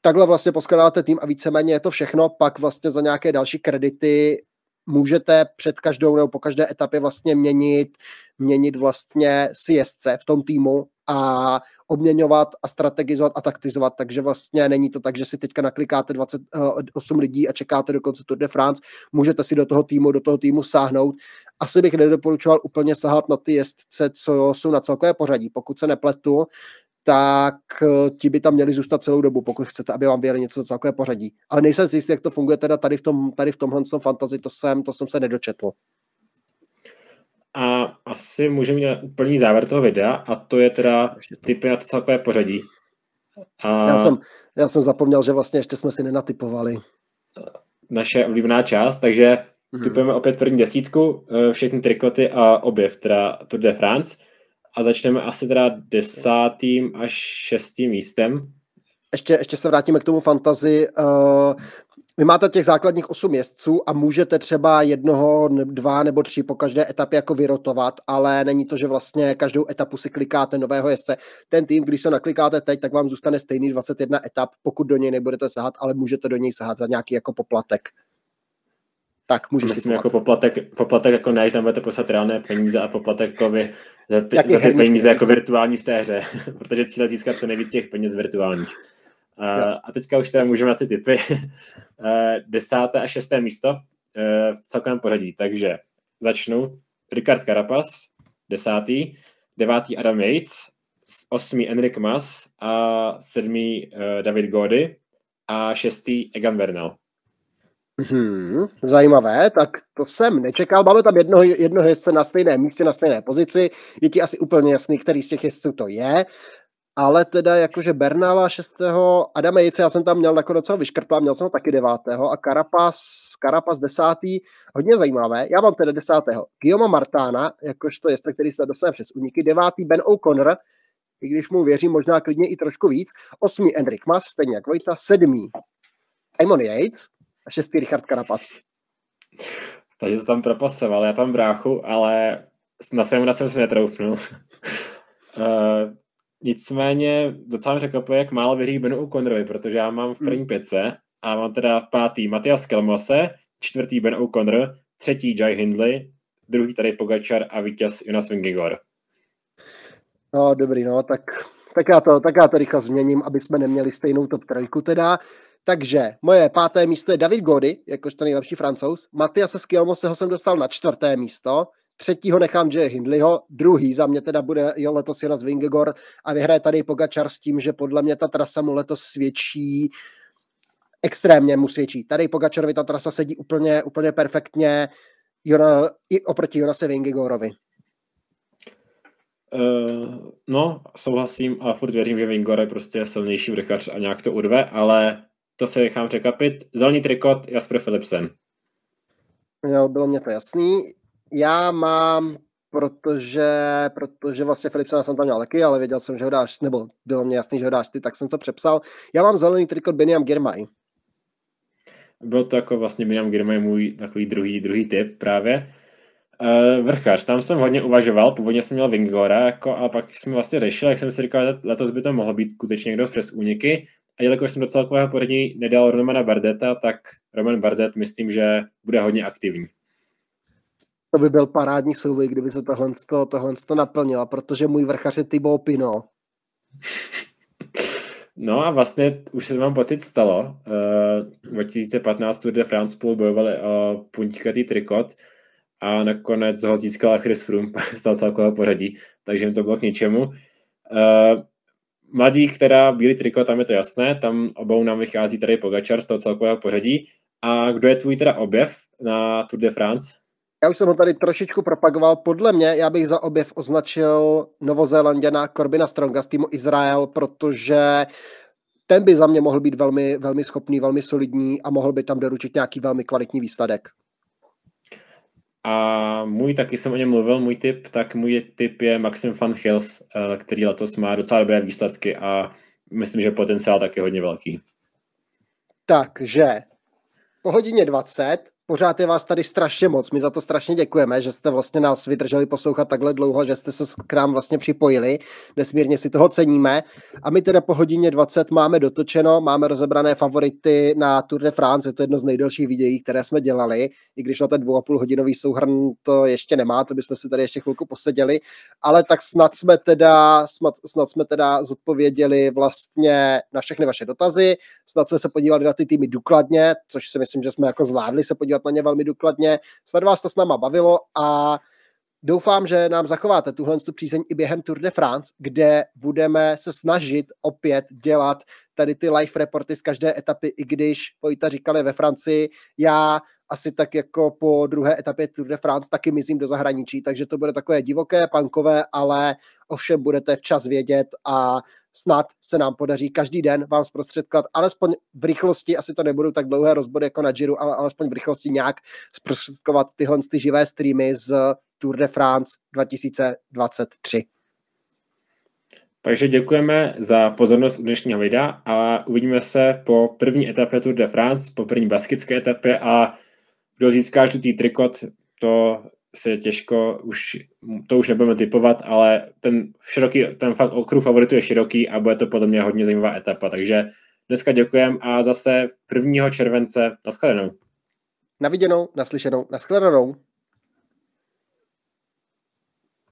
takhle vlastně poskládáte tým a víceméně je to všechno, pak vlastně za nějaké další kredity můžete před každou nebo po každé etapě vlastně měnit, měnit vlastně si jezdce v tom týmu a obměňovat a strategizovat a taktizovat, takže vlastně není to tak, že si teďka naklikáte 28 eh, lidí a čekáte do konce Tour de France, můžete si do toho týmu, do toho týmu sáhnout. Asi bych nedoporučoval úplně sahat na ty jezdce, co jsou na celkové pořadí, pokud se nepletu, tak eh, ti by tam měli zůstat celou dobu, pokud chcete, aby vám vyjeli něco za celkové pořadí. Ale nejsem si jistý, jak to funguje teda tady v, tom, tady v tomhle tom fantasy, to jsem, to jsem se nedočetl. A asi můžeme mít úplný závěr toho videa a to je teda typy na to celkové pořadí. A... Já, jsem, já jsem zapomněl, že vlastně ještě jsme si nenatypovali. Naše oblíbená část, takže hmm. typujeme opět první desítku, eh, všechny trikoty a objev, teda Tour de France. A začneme asi teda desátým až šestým místem. Ještě, ještě se vrátíme k tomu fantazi. Uh, vy máte těch základních osm jezdců a můžete třeba jednoho, dva nebo tři po každé etapě jako vyrotovat, ale není to, že vlastně každou etapu si klikáte nového jezdce. Ten tým, když se naklikáte teď, tak vám zůstane stejný 21 etap, pokud do něj nebudete sahat, ale můžete do něj sahat za nějaký jako poplatek. Tak můžeš Myslím, jako poplatek, poplatek jako ne, tam budete poslat reálné peníze a poplatek jako vy, za, ty, za ty peníze jako virtuální v té hře, *laughs* protože cíle získat co nejvíc těch peněz virtuálních. Uh, a teďka už teda můžeme na ty typy. Uh, *laughs* desáté a šesté místo uh, v celkovém pořadí. Takže začnu. Ricard Carapaz, desátý. Devátý Adam Yates, osmý Enric Mas a sedmý uh, David Gody a šestý Egan Bernal. Hmm, zajímavé, tak to jsem nečekal. Máme tam jednoho, jednoho jezdce na stejné místě, na stejné pozici. Je ti asi úplně jasný, který z těch jezdců to je ale teda jakože Bernala 6. Adama Jice, já jsem tam měl nakonec ho vyškrtla, měl jsem ho taky 9. a Karapas, Karapas 10. Hodně zajímavé. Já mám teda 10. Guillaume Martána, jakožto jezdce, který se dostane přes uniky. 9. Ben O'Connor, i když mu věřím možná klidně i trošku víc. 8. Enric Mas, stejně jak Vojta. 7. Simon Yates a 6. Richard Karapas. Takže to tam propasoval, já tam bráchu, ale na svému jsem si netroufnul. *laughs* uh, Nicméně docela mi překvapuje, jak málo věří Benu O'Connorovi, protože já mám v první hmm. pětce a mám teda pátý Matias Kelmose, čtvrtý Ben O'Connor, třetí Jai Hindley, druhý tady Pogačar a vítěz Jonas Vingigor. No dobrý, no, tak, tak, já to, tak já to rychle změním, aby jsme neměli stejnou top trojku teda. Takže moje páté místo je David Gody, jakožto nejlepší francouz. Matias Skilmoseho jsem dostal na čtvrté místo třetího nechám Jay Hindleyho, druhý za mě teda bude jo, letos Jonas Vingegor a vyhraje tady Pogačar s tím, že podle mě ta trasa mu letos svědčí extrémně mu svědčí. Tady Pogačarovi ta trasa sedí úplně, úplně perfektně Jona, i oproti Jonase Vingegorovi. Uh, no, souhlasím a furt věřím, že Vingor je prostě silnější vrchař a nějak to urve, ale to se nechám překvapit. Zelený trikot Jasper Philipsen. Jo, bylo mě to jasný já mám, protože, protože vlastně Philipsona jsem tam měl taky, ale věděl jsem, že ho dáš, nebo bylo mě jasný, že ho dáš ty, tak jsem to přepsal. Já mám zelený trikot Beniam Girmay. Byl to jako vlastně Beniam Girmay můj takový druhý, druhý typ právě. Uh, vrchař, tam jsem hodně uvažoval, původně jsem měl Vingora, jako, a pak jsme vlastně řešili, jak jsem si říkal, že letos by to mohlo být skutečně někdo přes úniky. A jelikož jsem do celkového poradí nedal Romana Bardeta, tak Roman Bardet myslím, že bude hodně aktivní to by byl parádní souboj, kdyby se tohle, tohle naplnilo, protože můj vrchař je Thibaut Pino. *laughs* No a vlastně už se mám pocit stalo. Uh, 2015 Tour de France spolu bojovali o puntíkatý trikot a nakonec ho získala Chris Froome, *laughs* stal celkového pořadí, takže jim to bylo k ničemu. Mladí, která bílý triko, tam je to jasné, tam obou nám vychází tady Pogačar z toho celkového pořadí. A kdo je tvůj teda objev na Tour de France? Já už jsem ho tady trošičku propagoval. Podle mě já bych za objev označil Novozélanděna Corbina Stronga z týmu Izrael, protože ten by za mě mohl být velmi, velmi schopný, velmi solidní a mohl by tam doručit nějaký velmi kvalitní výsledek. A můj, taky jsem o něm mluvil, můj tip, tak můj tip je Maxim Van Hills, eh, který letos má docela dobré výsledky a myslím, že potenciál taky hodně velký. Takže po hodině 20 Pořád je vás tady strašně moc. My za to strašně děkujeme, že jste vlastně nás vydrželi poslouchat takhle dlouho, že jste se k nám vlastně připojili. Nesmírně si toho ceníme. A my teda po hodině 20 máme dotočeno, máme rozebrané favority na Tour de France. Je to jedno z nejdelších videí, které jsme dělali. I když na ten dvou a půl hodinový souhrn to ještě nemá, to bychom si tady ještě chvilku poseděli. Ale tak snad jsme teda, snad, snad jsme teda zodpověděli vlastně na všechny vaše dotazy. Snad jsme se podívali na ty týmy důkladně, což si myslím, že jsme jako zvládli se podívat na ně velmi důkladně. Snad vás to s náma bavilo a Doufám, že nám zachováte tuhle tu přízeň i během Tour de France, kde budeme se snažit opět dělat tady ty live reporty z každé etapy, i když Pojita říkali ve Francii, já asi tak jako po druhé etapě Tour de France taky mizím do zahraničí, takže to bude takové divoké, pankové, ale ovšem budete včas vědět a snad se nám podaří každý den vám zprostředkovat, alespoň v rychlosti, asi to nebudou tak dlouhé rozbory jako na Giro, ale alespoň v rychlosti nějak zprostředkovat tyhle ty živé streamy z Tour de France 2023. Takže děkujeme za pozornost u dnešního videa a uvidíme se po první etapě Tour de France, po první baskické etapě a kdo získá žlutý trikot, to se těžko, už, to už nebudeme typovat, ale ten široký, ten fakt okruh favoritů je široký a bude to podle mě hodně zajímavá etapa, takže dneska děkujem a zase 1. července, nashledanou. Na viděnou, naslyšenou, nashledanou.